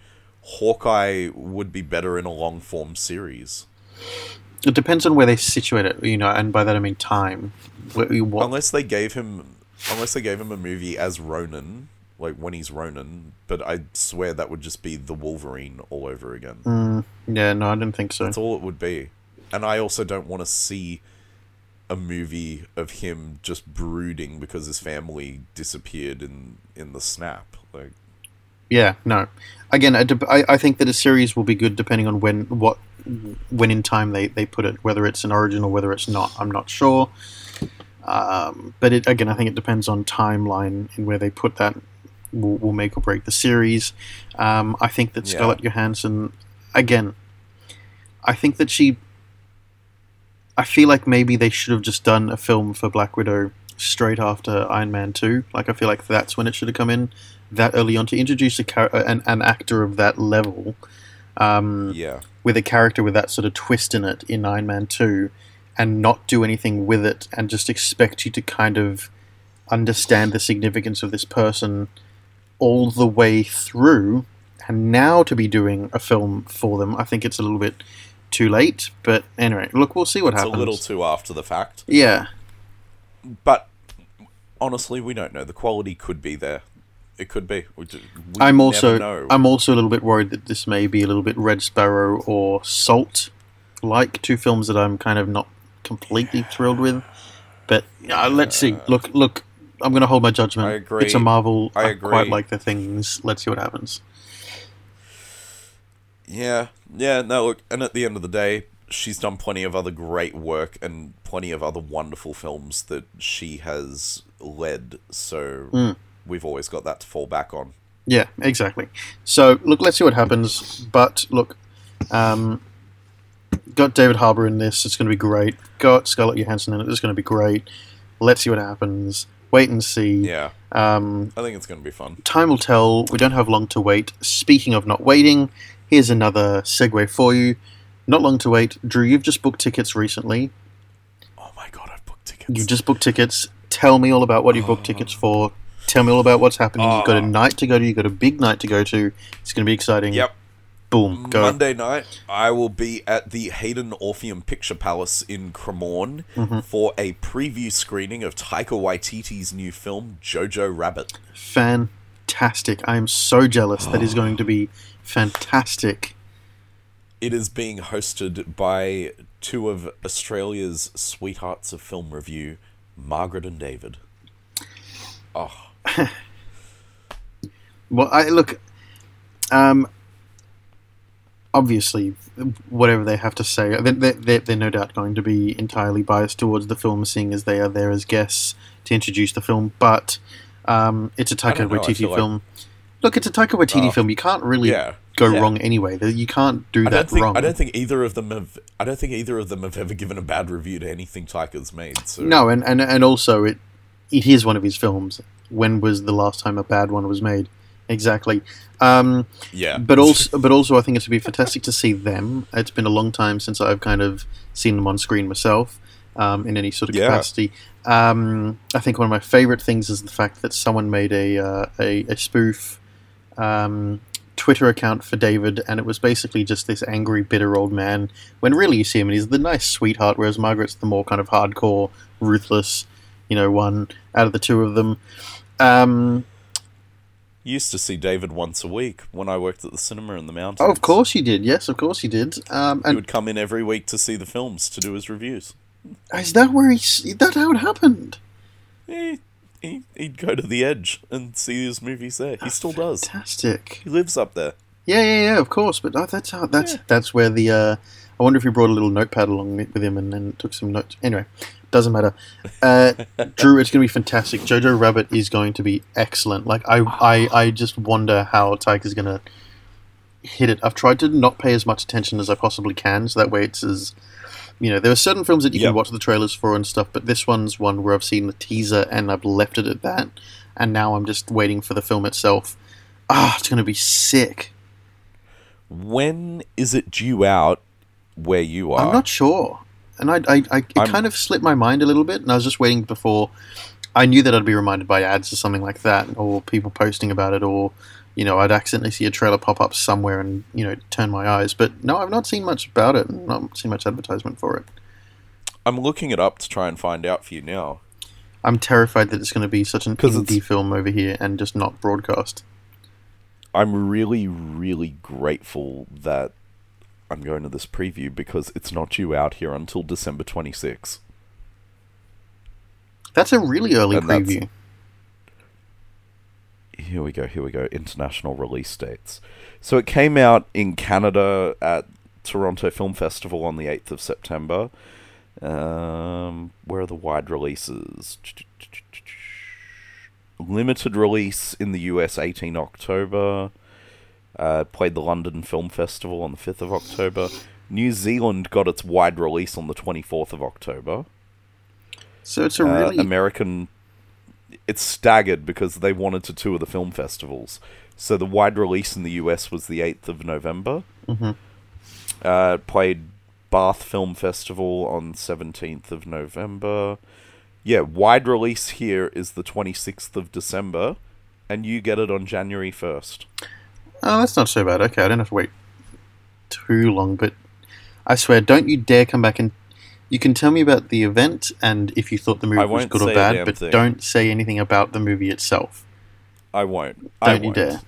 Hawkeye would be better in a long form series. it depends on where they situate it, you know, and by that I mean time. You- what, Unless they gave him unless they gave him a movie as Ronin, like when he's Ronin, but I swear that would just be the Wolverine all over again. Mm, yeah, no, I didn't think so. That's all it would be. And I also don't want to see a movie of him just brooding because his family disappeared in in the snap. Like Yeah, no. Again, I, I, think that a series will be good depending on when what when in time they, they put it, whether it's an origin or whether it's not. I'm not sure. Um, but it, again, I think it depends on timeline and where they put that will, will make or break the series. Um, I think that Yeah. Scarlett Johansson, again, I think that she. I feel like maybe they should have just done a film for Black Widow straight after Iron Man 2. Like, I feel like that's when it should have come in that early on to introduce a char- an, an actor of that level um, yeah. with a character with that sort of twist in it in Iron Man 2 and not do anything with it and just expect you to kind of understand the significance of this person all the way through and now to be doing a film for them I think it's a little bit too late but anyway look we'll see what happens. It's happens a little too after the fact. yeah But honestly, we don't know. The quality could be there. It could be. We, ju- we I'm also know. I'm also a little bit worried that this may be a little bit Red Sparrow or Salt, like two films that I'm kind of not completely thrilled with. But uh, let's see. Look, look. I'm going to hold my judgment. I agree. It's a Marvel. I quite agree. like the things. Let's see what happens. Yeah, yeah, no, look, and at the end of the day, she's done plenty of other great work and plenty of other wonderful films that she has led, so Mm. We've always got that to fall back on. Yeah, exactly. So look, let's see what happens. But look, um, got David Harbour in this. It's going to be great. Got Scarlett Johansson in it. It's going to be great. Let's see what happens. Wait and see. Yeah, Um, I think it's going to be fun. time will tell. We don't have long to wait. Speaking of not waiting, here's another segue for you. Not long to wait. Drew, you've just booked tickets recently. Oh my god, I've booked tickets. You've just booked tickets. Tell me all about what you booked tickets for. Tell me all about what's happening. You've got a Oh. night to go to. You've got a big night to go to. It's going to be exciting. Yep. Boom. Go. Monday night, I will be at the Hayden Orpheum Picture Palace in Cremorne Mm-hmm. for a preview screening of Taika Waititi's new film, Jojo Rabbit. Fantastic. I am so jealous. That is going to be fantastic. It is being hosted by two of Australia's sweethearts of film review, Margaret and David. Oh, Well, I look. Um, obviously, whatever they have to say, they- they- they're, they're no doubt going to be entirely biased towards the film, seeing as they are there as guests to introduce the film. But um, it's a Taika don't know, I Waititi feel like- film. Look, it's a Taika Waititi Oh. film. You can't really yeah. go yeah. wrong anyway. You can't do I that don't think wrong. I don't think either of them have. I don't think either of them have ever given a bad review to anything Taika's made. So No, and, and and also it it is one of his films. When was the last time a bad one was made? Exactly. Um, yeah, but also, but also, I think it's to be fantastic to see them. It's been a long time since I've kind of seen them on screen myself um, in any sort of Yeah. capacity. Um, I think one of my favorite things is the fact that someone made a uh, a, a spoof um, Twitter account for David, and it was basically just this angry, bitter old man. When really you see him, and he's the nice sweetheart, whereas Margaret's the more kind of hardcore, ruthless, you know, one out of the two of them. Um, Used to see David once a week when I worked at the cinema in the mountains. oh, of course he did. Yes, of course he did. Um, He would come in every week to see the films to do his reviews. is that where he? s- That how it happened? He, he, he'd go to the edge and see his movies there. He still does. Fantastic. He lives up there. Yeah, yeah, yeah. Of course, but oh, that's how. That's Yeah. that's where the. Uh, I wonder if he brought a little notepad along with him and then took some notes. Anyway, doesn't matter. Uh, Drew, it's going to be fantastic. Jojo Rabbit is going to be excellent. Like I, I, I just wonder how Taika's going to hit it. I've tried to not pay as much attention as I possibly can, so that way it's as. You know, there are certain films that you Yep. can watch the trailers for and stuff, but this one's one where I've seen the teaser and I've left it at that, and now I'm just waiting for the film itself. Ah, it's going to be sick. When is it due out where you are? I'm not sure, and I, I, I it I'm- kind of slipped my mind a little bit, and I was just waiting before. I knew that I'd be reminded by ads or something like that, or people posting about it, or you know, I'd accidentally see a trailer pop up somewhere and you know turn my eyes. But no, I've not seen much about it, and not seen much advertisement for it. I'm looking it up to try and find out for you now. I'm terrified that it's going to be such an indie film over here and just not broadcast. I'm really, really grateful that I'm going to this preview because it's not due out here until December 26. That's a really early And preview. Here we go, here we go. International release dates. So it came out in Canada at Toronto Film Festival on the 8th of September. Um, where are the wide releases? Limited release in the US 18 October. Uh, played the London Film Festival on the 5th of October. New Zealand got its wide release on the 24th of October. So it's a Uh, really American. It's staggered because they wanted to tour the film festivals. So the wide release in the US was the 8th of November. Mhm. Uh, played Bath Film Festival on 17th of November. Yeah, wide release here is the 26th of December, and you get it on January 1st. Oh, that's not so bad. Okay, I don't have to wait too long, but I swear, don't you dare come back and. You can tell me about the event and if you thought the movie I was good or bad, but thing. don't say anything about the movie itself. I won't. I Don't you won't. dare.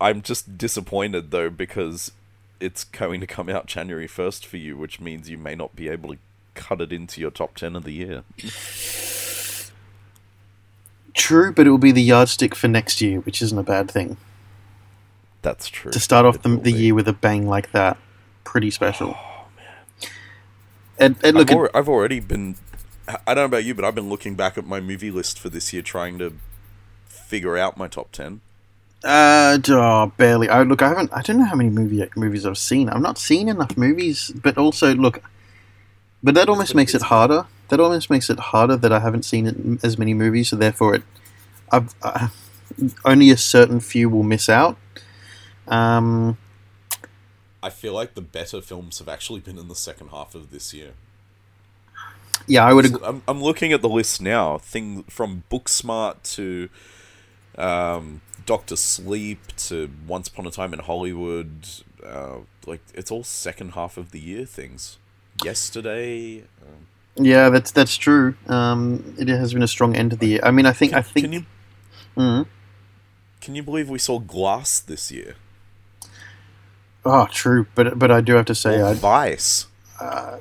I'm just disappointed though because it's going to come out January 1st for you, which means you may not be able to cut it into your top 10 of the year. True, but it will be the yardstick for next year, which isn't a bad thing. That's true. To start off the, the year with a bang like that, pretty special. And, and I've, look, at, I've already been. I don't know about you, but I've been looking back at my movie list for this year, trying to figure out my top 10. uh, oh, barely. I look, I haven't. I don't know how many movie movies I've seen. I've not seen enough movies, but also look, but that almost makes it harder. That almost makes it harder that I haven't seen as many movies, so therefore it, I've uh, only a certain few will miss out. Um, I feel like the better films have actually been in the second half of this year. yeah, I would. Ag- I'm, I'm looking at the list now. Thing from Booksmart to um, Doctor Sleep to Once Upon a Time in Hollywood. Uh, like it's all second half of the year things. Yesterday. Um, yeah, that's that's true. Um, it has been a strong end to the year. I mean, I think. I think. Can you Mhm. can you believe we saw Glass this year? Oh, true. But but I do have to say, I, Vice. Uh,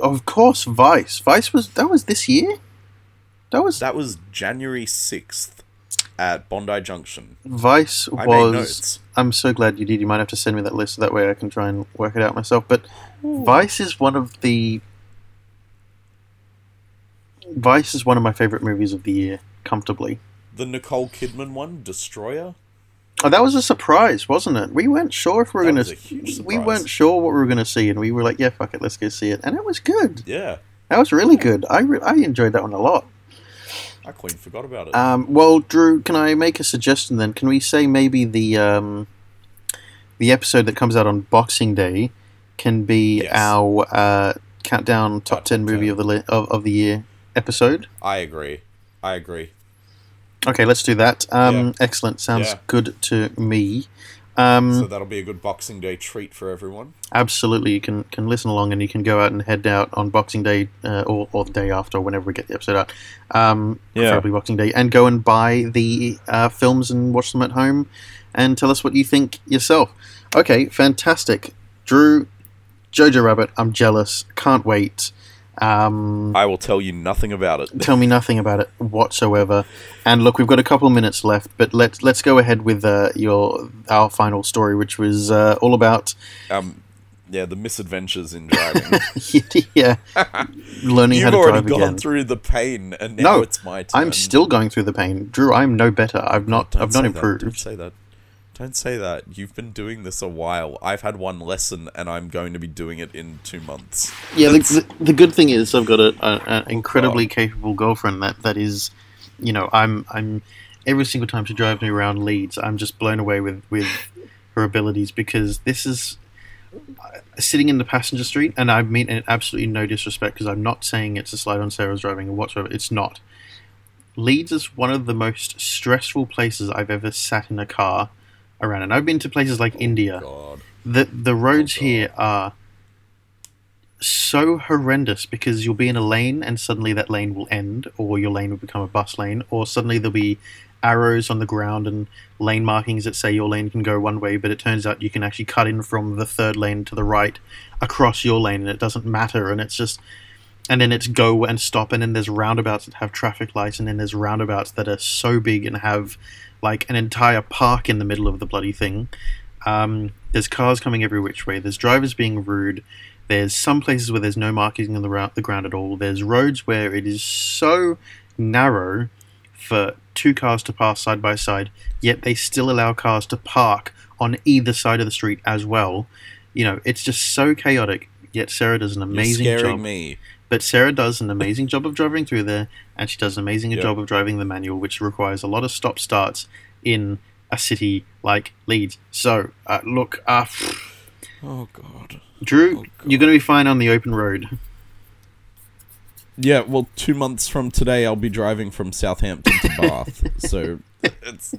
of course, Vice. Vice was that was this year. That was That was January sixth at Bondi Junction. Vice I was. I'm so glad you did. You might have to send me that list so that way I can try and work it out myself. But Vice is one of the. Vice is one of my favorite movies of the year, comfortably. The Nicole Kidman one, Destroyer. Oh, that was a surprise, wasn't it? We weren't sure if we were That gonna. We weren't sure what we were going to see, and we were like, "Yeah, fuck it, let's go see it." And it was good. Yeah, That was really good. I re- I enjoyed that one a lot. I clean forgot about it. Um, well, Drew, can I make a suggestion then? Can we say maybe the um, the episode that comes out on Boxing Day can be Yes. our uh, countdown top Top ten movie 10. of the li- of, of the year episode. I agree. I agree. Okay, let's do that. Um, Yeah. Excellent. Sounds Yeah. good to me. Um, So that'll be a good Boxing Day treat for everyone. absolutely, you can can listen along, and you can go out and head out on Boxing Day uh, or or the day after, whenever we get the episode out. Um, Yeah. preferably Boxing Day, and go and buy the uh, films and watch them at home, and tell us what you think yourself. Okay, fantastic, Drew, Jojo Rabbit. I'm jealous. Can't wait. Um, I will tell you nothing about it. tell me nothing about it whatsoever. And look, we've got a couple of minutes left, but let's let's go ahead with uh, your our final story, which was uh, all about Um, yeah, the misadventures in driving. yeah, learning how You've to already drive gone again. through the pain, and now No, it's my turn. I'm still going through the pain, Drew. I'm no better. I've not Don't I've not say that, improved. Don't say that. Don't say that. You've been doing this a while. I've had one lesson, and I'm going to be doing it in two months. Yeah, the, the, good thing is I've got an incredibly capable girlfriend that, that is, you know, I'm I'm every single time she drives me around Leeds, I'm just blown away with with her abilities because this is uh, sitting in the passenger street, and I mean it absolutely no disrespect because I'm not saying it's a slide on Sarah's driving or whatsoever. It's not. Leeds is one of the most stressful places I've ever sat in a car around, and I've been to places like India God. the the roads Oh, here are so horrendous because you'll be in a lane and suddenly that lane will end or your lane will become a bus lane or suddenly there'll be arrows on the ground and lane markings that say your lane can go one way but it turns out you can actually cut in from the third lane to the right across your lane and it doesn't matter and it's just and then it's go and stop and then there's roundabouts that have traffic lights and then there's roundabouts that are so big and have like an entire park in the middle of the bloody thing um, there's cars coming every which way. There's drivers being rude. There's some places where there's no marking on the, rou- the ground at all. There's roads where it is so narrow for two cars to pass side by side, yet they still allow cars to park on either side of the street as well. You know, it's just so chaotic. Yet Sarah does an amazing You're scaring job. me. But Sarah does an amazing job of driving through there, and she does an amazing Yeah. job of driving the manual, which requires a lot of stop starts in a city like Leeds. So, uh, look, uh, Oh God. Drew, Oh, you're going to be fine on the open road. Yeah, well, two months from today, I'll be driving from Southampton to Bath. so it's.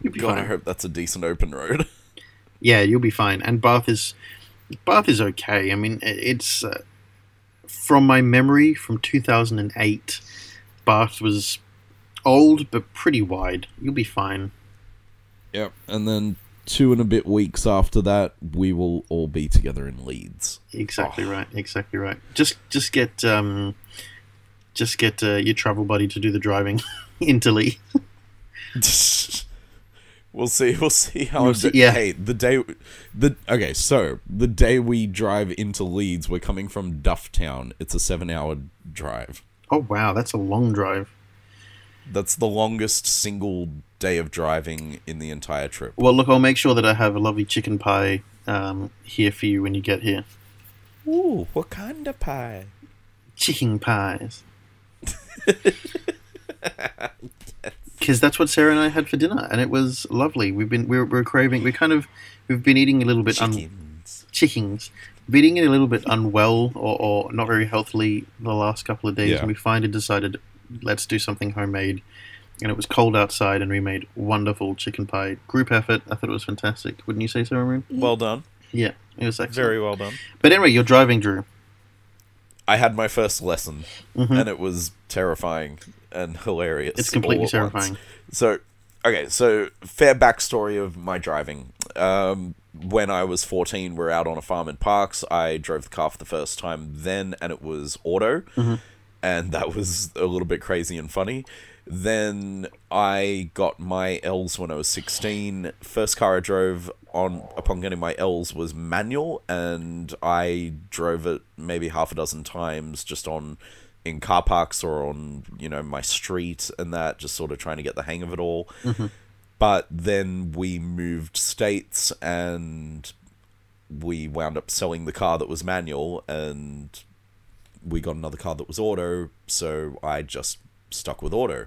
You'll be God, I hope that's a decent open road. Yeah, you'll be fine. And Bath is Bath is okay. I mean, it's uh, from my memory from 2008. Bath was old but pretty wide. You'll be fine. Yep. And then two and a bit weeks after that, we will all be together in Leeds. Exactly Oh. right. Exactly right. Just just get um, just get uh, your travel buddy to do the driving into Lee. we'll see. We'll see how. We'll see- yeah. Hey, the day. The okay. So the day we drive into Leeds, we're coming from Dufftown. It's a seven-hour drive. Oh wow, that's a long drive. That's the longest single day of driving in the entire trip. Well, look, I'll make sure that I have a lovely chicken pie um, here for you when you get here. Ooh, what kind of pie? Chicken pies. Because that's what Sarah and I had for dinner, and it was lovely. We've been we're, we're craving. We kind of we've been eating a little bit un, Chickens. chickens. We've been eating a little bit unwell or, or not very healthily the last couple of days, Yeah. and we finally decided let's do something homemade. And it was cold outside, and we made wonderful chicken pie. Group effort. I thought it was fantastic. Wouldn't you say so, Arun? Well done. Yeah, it was excellent. Very well done. But anyway, you're driving, Drew. I had my first lesson, Mhm. and it was terrifying and hilarious. It's completely once. terrifying. So, okay, so fair backstory of my driving. Um, when I was 14, we are out on a farm in Parkes. I drove the car for the first time then, and it was auto. And that was a little bit crazy and funny. Then I got my L's when I was 16. First car I drove on upon getting my L's was manual, and I drove it maybe half a dozen times just on in car parks or on you know my street and that, just sort of trying to get the hang of it all. Mm-hmm. But then we moved states and we wound up selling the car that was manual and we got another car that was auto, so I just stuck with auto.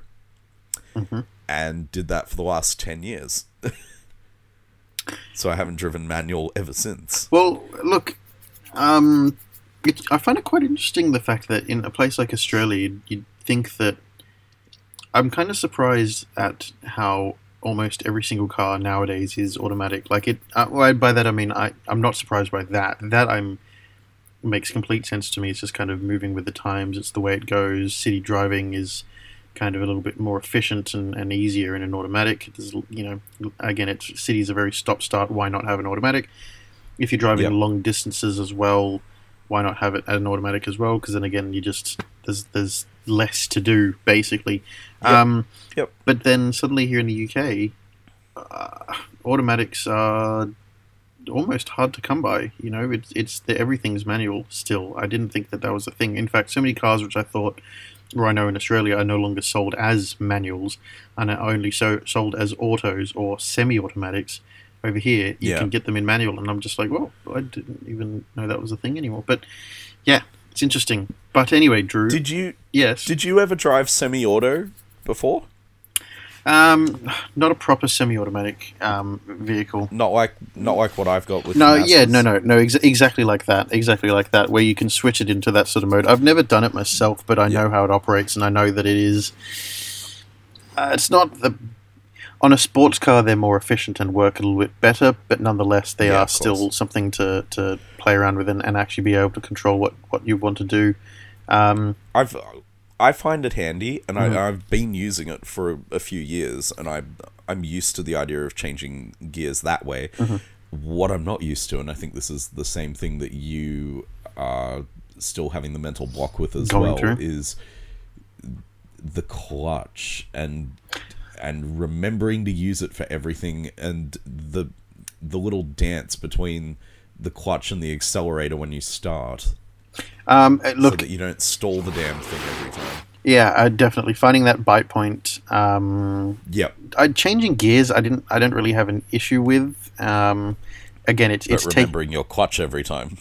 Mm-hmm. And did that for the last 10 years. so I haven't driven manual ever since. Well, look, um, It, I find it quite interesting the fact that in a place like Australia, you'd, you'd think that. I'm kind of surprised at how almost every single car nowadays is automatic. Like it. Uh, by that I mean I. I'm not surprised by that. That I'm makes complete sense to me. It's just kind of moving with the times. It's the way it goes. City driving is kind of a little bit more efficient and, and easier in an automatic. There's, you know, again, it's cities are very stop start. Why not have an automatic? If you're driving Yep. long distances as well, why not have it at an automatic as well? Because then again, you just there's there's less to do basically. Yep. Um, Yep. But then suddenly here in the UK, uh, automatics are almost hard to come by. You know, it's it's the, everything's manual still. I didn't think that that was a thing. In fact, so many cars which I thought, know in Australia, are no longer sold as manuals and are only so sold as autos or semi-automatics. Over here, you Yeah. can get them in manual, and I'm just like, well, I didn't even know that was a thing anymore. But yeah, it's interesting. But anyway, Drew, Did you yes, did you ever drive semi-auto before? Um, not a proper semi-automatic um, vehicle. Not like not like what I've got with No, yeah, no, no, no, ex- exactly like that, exactly like that, where you can switch it into that sort of mode. I've never done it myself, but I know how it operates, and I know that it is. Uh, it's not the on a sports car; they're more efficient and work a little bit better, but nonetheless, they Yeah, are still something to, to play around with and, and actually be able to control what, what you want to do. Um, I've I find it handy, and Mhm. I, I've been using it for a few years, and I I'm used to the idea of changing gears that way. Mm-hmm. What I'm not used to, and I think this is the same thing that you are still having the mental block with as Going well, through. is the clutch and and remembering to use it for everything, and the the little dance between the clutch and the accelerator when you start, um, uh, so look, that you don't stall the damn thing every time. yeah, uh, definitely finding that bite point. Um, Yep. I, changing gears, I didn't, I don't really have an issue with. Um, again, it's But it's take, remembering your clutch every time.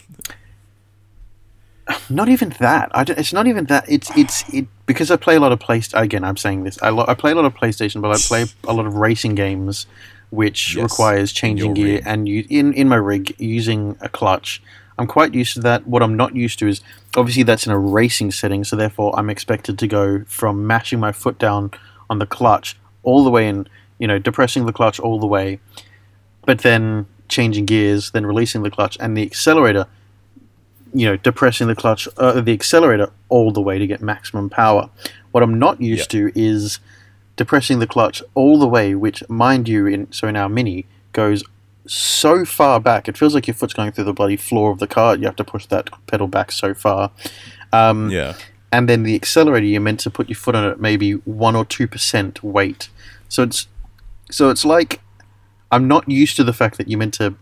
not even that. I don't- it's not even that. It's it's it because I play a lot of play. Again, I'm saying this. I, lo- I play a lot of PlayStation, but I play a lot of racing games, which Yes, requires changing gear rig. and you, in in my rig using a clutch. I'm quite used to that. What I'm not used to is obviously that's in a racing setting, so therefore I'm expected to go from mashing my foot down on the clutch all the way in, you know, depressing the clutch all the way, but then changing gears, then releasing the clutch and the accelerator you know, depressing the clutch, uh, the accelerator all the way to get maximum power. What I'm not used to is depressing the clutch all the way, which, mind you, in so in our Mini goes so far back. It feels like your foot's going through the bloody floor of the car. You have to push that pedal back so far. Um, Yeah. and then the accelerator, you're meant to put your foot on it maybe one or two percent weight. So it's so it's like I'm not used to the fact that you're meant to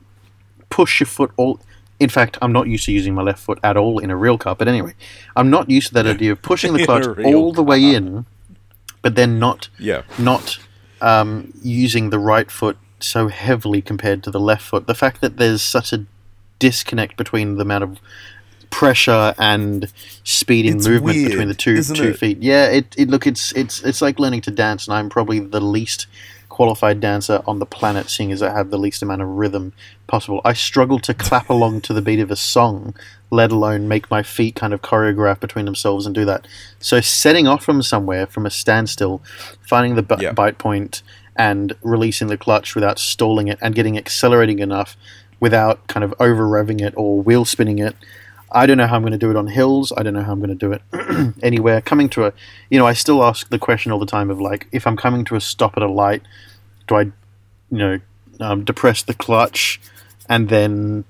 push your foot all. In fact, I'm not used to using my left foot at all in a real car. But anyway, I'm not used to that idea of pushing the clutch all the way in, but then not Yeah. not um, using the right foot so heavily compared to the left foot. The fact that there's such a disconnect between the amount of pressure and speed in It's movement weird, between the two two it? feet. Yeah, it, it look it's it's it's like learning to dance, and I'm probably the least qualified dancer on the planet, seeing as I have the least amount of rhythm possible. I struggle to clap along to the beat of a song, let alone make my feet kind of choreograph between themselves and do that. So setting off from somewhere, from a standstill, finding the b- Yeah. bite point and releasing the clutch without stalling it and getting accelerating enough without kind of over revving it or wheel spinning it. I don't know how I'm going to do it on hills. I don't know how I'm going to do it anywhere. Coming to a, you know, I still ask the question all the time of like, if I'm coming to a stop at a light, do I, you know, um, depress the clutch and then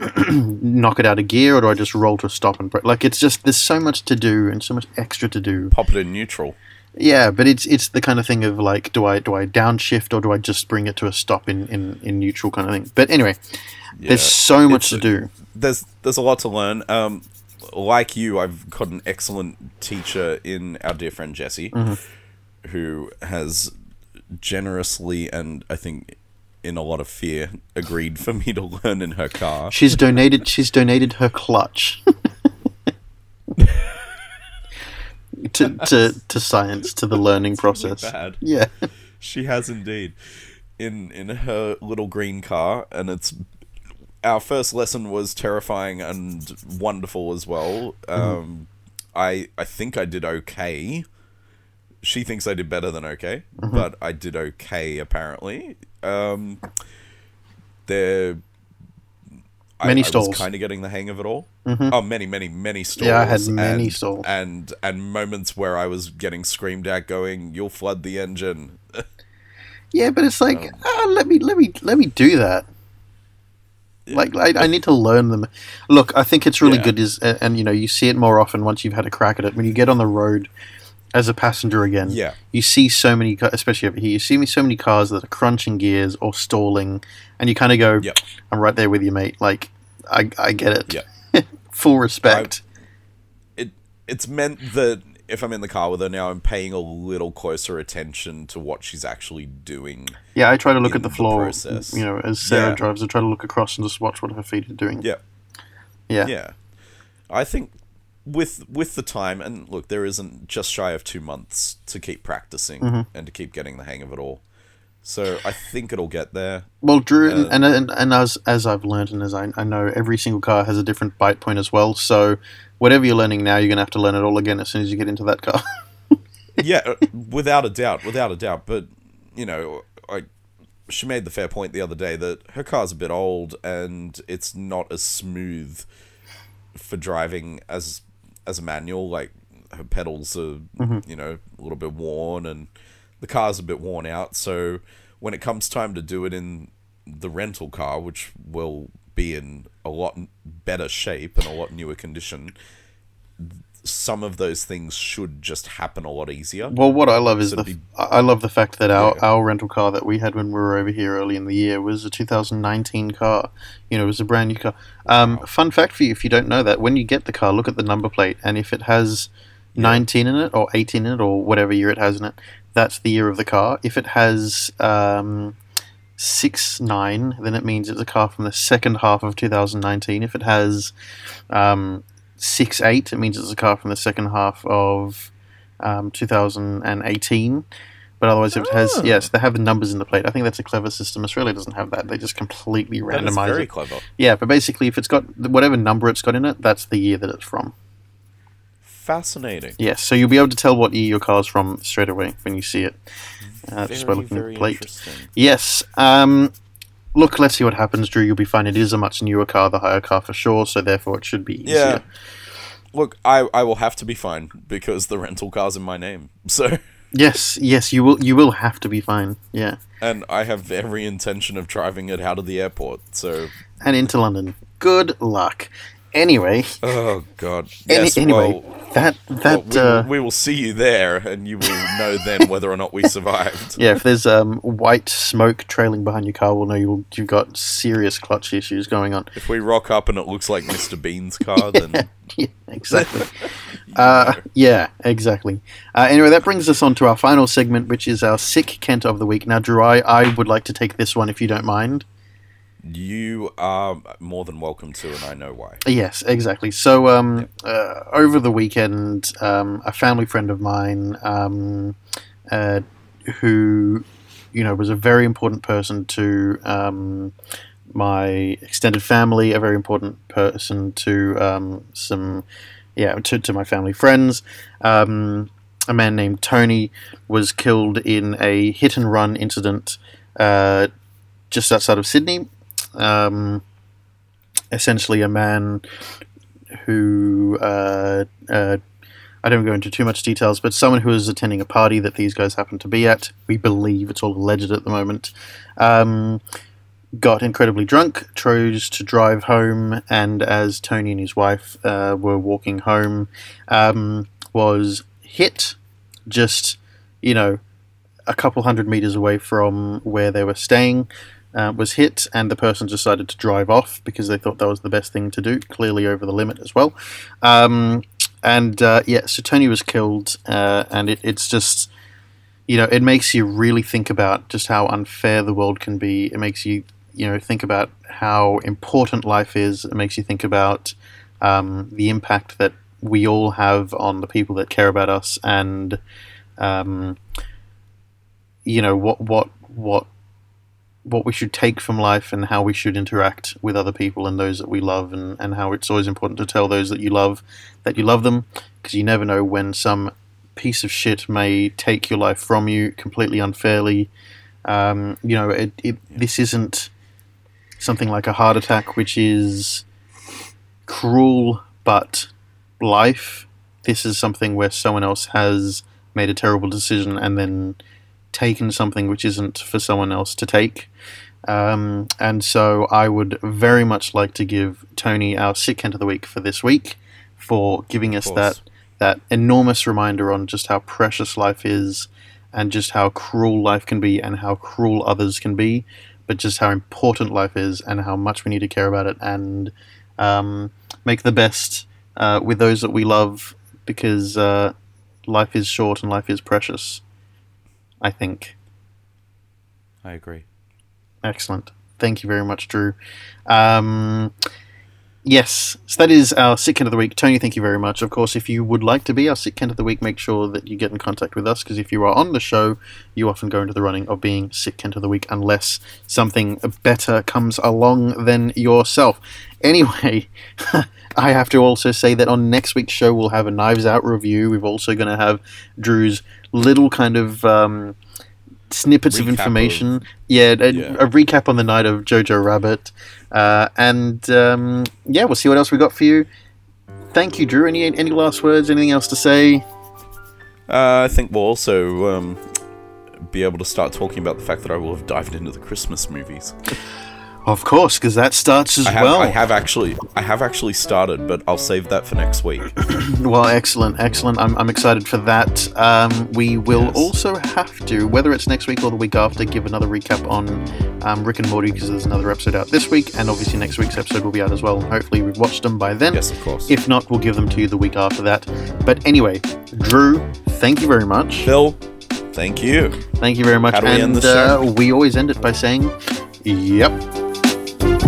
knock it out of gear, or do I just roll to a stop and brake? like it's just there's so much to do and so much extra to do. Pop it in neutral. Yeah, but it's it's the kind of thing of like, do I do I downshift or do I just bring it to a stop in in, in neutral kind of thing? But anyway, Yeah. there's so much to do. There's there's a lot to learn. Um, like you, I've got an excellent teacher in our dear friend Jesse, Mm-hmm. who has generously and I think in a lot of fear agreed for me to learn in her car. She's donated. She's donated her clutch to, to to science to the learning process. Bad. Yeah, She has indeed. In in her little green car, and it's our first lesson was terrifying and wonderful as well. Um, I I think I did okay. She thinks I did better than okay, but I did okay apparently. Um, there. Many I, I stalls. was kind of getting the hang of it all. Oh, many, many, many stalls. Yeah, I had many and, stalls. and and moments where I was getting screamed at, going, "You'll flood the engine." Yeah, but it's like, Um, ah, let me let me let me do that. Like I, I need to learn them. Look, I think it's really Yeah. good is, and, and you know, you see it more often once you've had a crack at it. When you get on the road as a passenger again, Yeah. you see so many, especially over here, you see me so many cars that are crunching gears or stalling, and you kind of go, Yep. "I'm right there with you, mate." Like, I I get it. Yeah. Full respect. it it's meant that if I'm in the car with her now, I'm paying a little closer attention to what she's actually doing. yeah, I try to look at the the floor. process. You know, as Sarah Yeah. drives, I try to look across and just watch what her feet are doing. Yeah, yeah. yeah. I think with with the time and look, there isn't just shy of two months to keep practicing Mm-hmm. and to keep getting the hang of it all. So I think it'll get there. Well, Drew, and, Uh, and, and and as as I've learned and as I, I know, every single car has a different bite point as well. So whatever you're learning now, you're gonna have to learn it all again as soon as you get into that car. yeah, uh, without a doubt, without a doubt. But you know, I she made the fair point the other day that her car's a bit old and it's not as smooth for driving as as a manual. Like her pedals are, mm-hmm. you know, a little bit worn and the car's a bit worn out. So when it comes time to do it in the rental car, which will be in a lot better shape and a lot newer condition, some of those things should just happen a lot easier. well, what I love is So the be- I love the fact that our, Yeah. our rental car that we had when we were over here early in the year was a 2019 car. You know, it was a brand new car. Um, Fun fact for you, if you don't know that, when you get the car, look at the number plate, and if it has 19 in it or 18 in it or whatever year it has in it, that's the year of the car. If it has um, six nine, then it means it's a car from the second half of 2019. If it has um, six eight, it means it's a car from the second half of um, 2018. But otherwise, if it has Oh. yes, they have the numbers in the plate. I think that's a clever system. Australia doesn't have that. They just completely randomize very it. clever. Yeah, but basically, if it's got whatever number it's got in it, that's the year that it's from. Fascinating. Yes, so you'll be able to tell what year your car's from straight away when you see it. Uh, just by very, looking at the plate. Yes. Um, look, let's see what happens, Drew. You'll be fine. It is a much newer car, the hire car for sure, so therefore it should be easier. Yeah. Look, I, I will have to be fine because the rental car's in my name. So, Yes, yes, you will. You will have to be fine. Yeah, and I have every intention of driving it out of the airport. So, and into London. Good luck. Anyway, oh god. any, Yes. anyway, well, that well, that we, uh, will, we will see you there, and you will know then whether or not we survived. yeah, if there's um, white smoke trailing behind your car, we'll know you you've got serious clutch issues going on. If we rock up and it looks like Mr. Bean's car, then yeah, exactly. Uh, yeah, exactly. Uh, anyway, that brings us on to our final segment, which is our sick Kent of the week. Now, Drew, I, I would like to take this one if you don't mind. You are more than welcome to, and I know why. Yes, exactly. So, um, uh, over the weekend, um, a family friend of mine, um, uh, who, you know, was a very important person to um, my extended family, a very important person to um, some, yeah, to, to my family friends. Um, a man named Tony was killed in a hit and run incident uh, just outside of Sydney. Um, essentially, a man who uh, uh, I don't go into too much details, but someone who was attending a party that these guys happened to be at. We believe it's all alleged at the moment. Um, got incredibly drunk, chose to drive home, and as Tony and his wife uh, were walking home, um, was hit just, you know, a couple hundred meters away from where they were staying. Uh, was hit, and the person decided to drive off because they thought that was the best thing to do, clearly over the limit as well. Um, and uh, yeah, so Tony was killed, uh, and it, it's just, you know, it makes you really think about just how unfair the world can be. It makes you, you know, think about how important life is. It makes you think about um, the impact that we all have on the people that care about us, and um, you know what what what what we should take from life and how we should interact with other people and those that we love and, and how it's always important to tell those that you love that you love them because you never know when some piece of shit may take your life from you completely unfairly. Um, you know it, it, this isn't something like a heart attack which is cruel but life. This is something where someone else has made a terrible decision and then taken something which isn't for someone else to take. Um, and so I would very much like to give Tony our sick Kent of the week for this week for giving us that that enormous reminder on just how precious life is and just how cruel life can be and how cruel others can be, but just how important life is and how much we need to care about it and um, make the best uh, with those that we love because uh, life is short and life is precious. I think. I agree. Excellent. Thank you very much, Drew. Um, yes, so that is our sick Kent of the week. Tony, thank you very much. Of course, if you would like to be our sick Kent of the week, make sure that you get in contact with us because if you are on the show, you often go into the running of being sick Kent of the week unless something better comes along than yourself. Anyway, I have to also say that on next week's show, we'll have a Knives Out review. We're also going to have Drew's little kind of um, snippets Recap of information. of- yeah, a, Yeah. a recap on the night of Jojo Rabbit. Uh, and um, yeah, we'll see what else we got for you. Thank you, Drew. Any any last words? Anything else to say? Uh, I think we'll also um, be able to start talking about the fact that I will have dived into the Christmas movies. Of course, because that starts as I have, well. I have actually, I have actually started, but I'll save that for next week. Well, excellent, excellent. I'm, I'm excited for that. Um, we will Yes. also have to, whether it's next week or the week after, give another recap on um, Rick and Morty because there's another episode out this week, and obviously next week's episode will be out as well. Hopefully, we've watched them by then. Yes, of course. If not, we'll give them to you the week after that. But anyway, Drew, thank you very much. Phil, thank you. Thank you very much. How do we and end the show? Uh, we always end it by saying, "Yep." Thank you.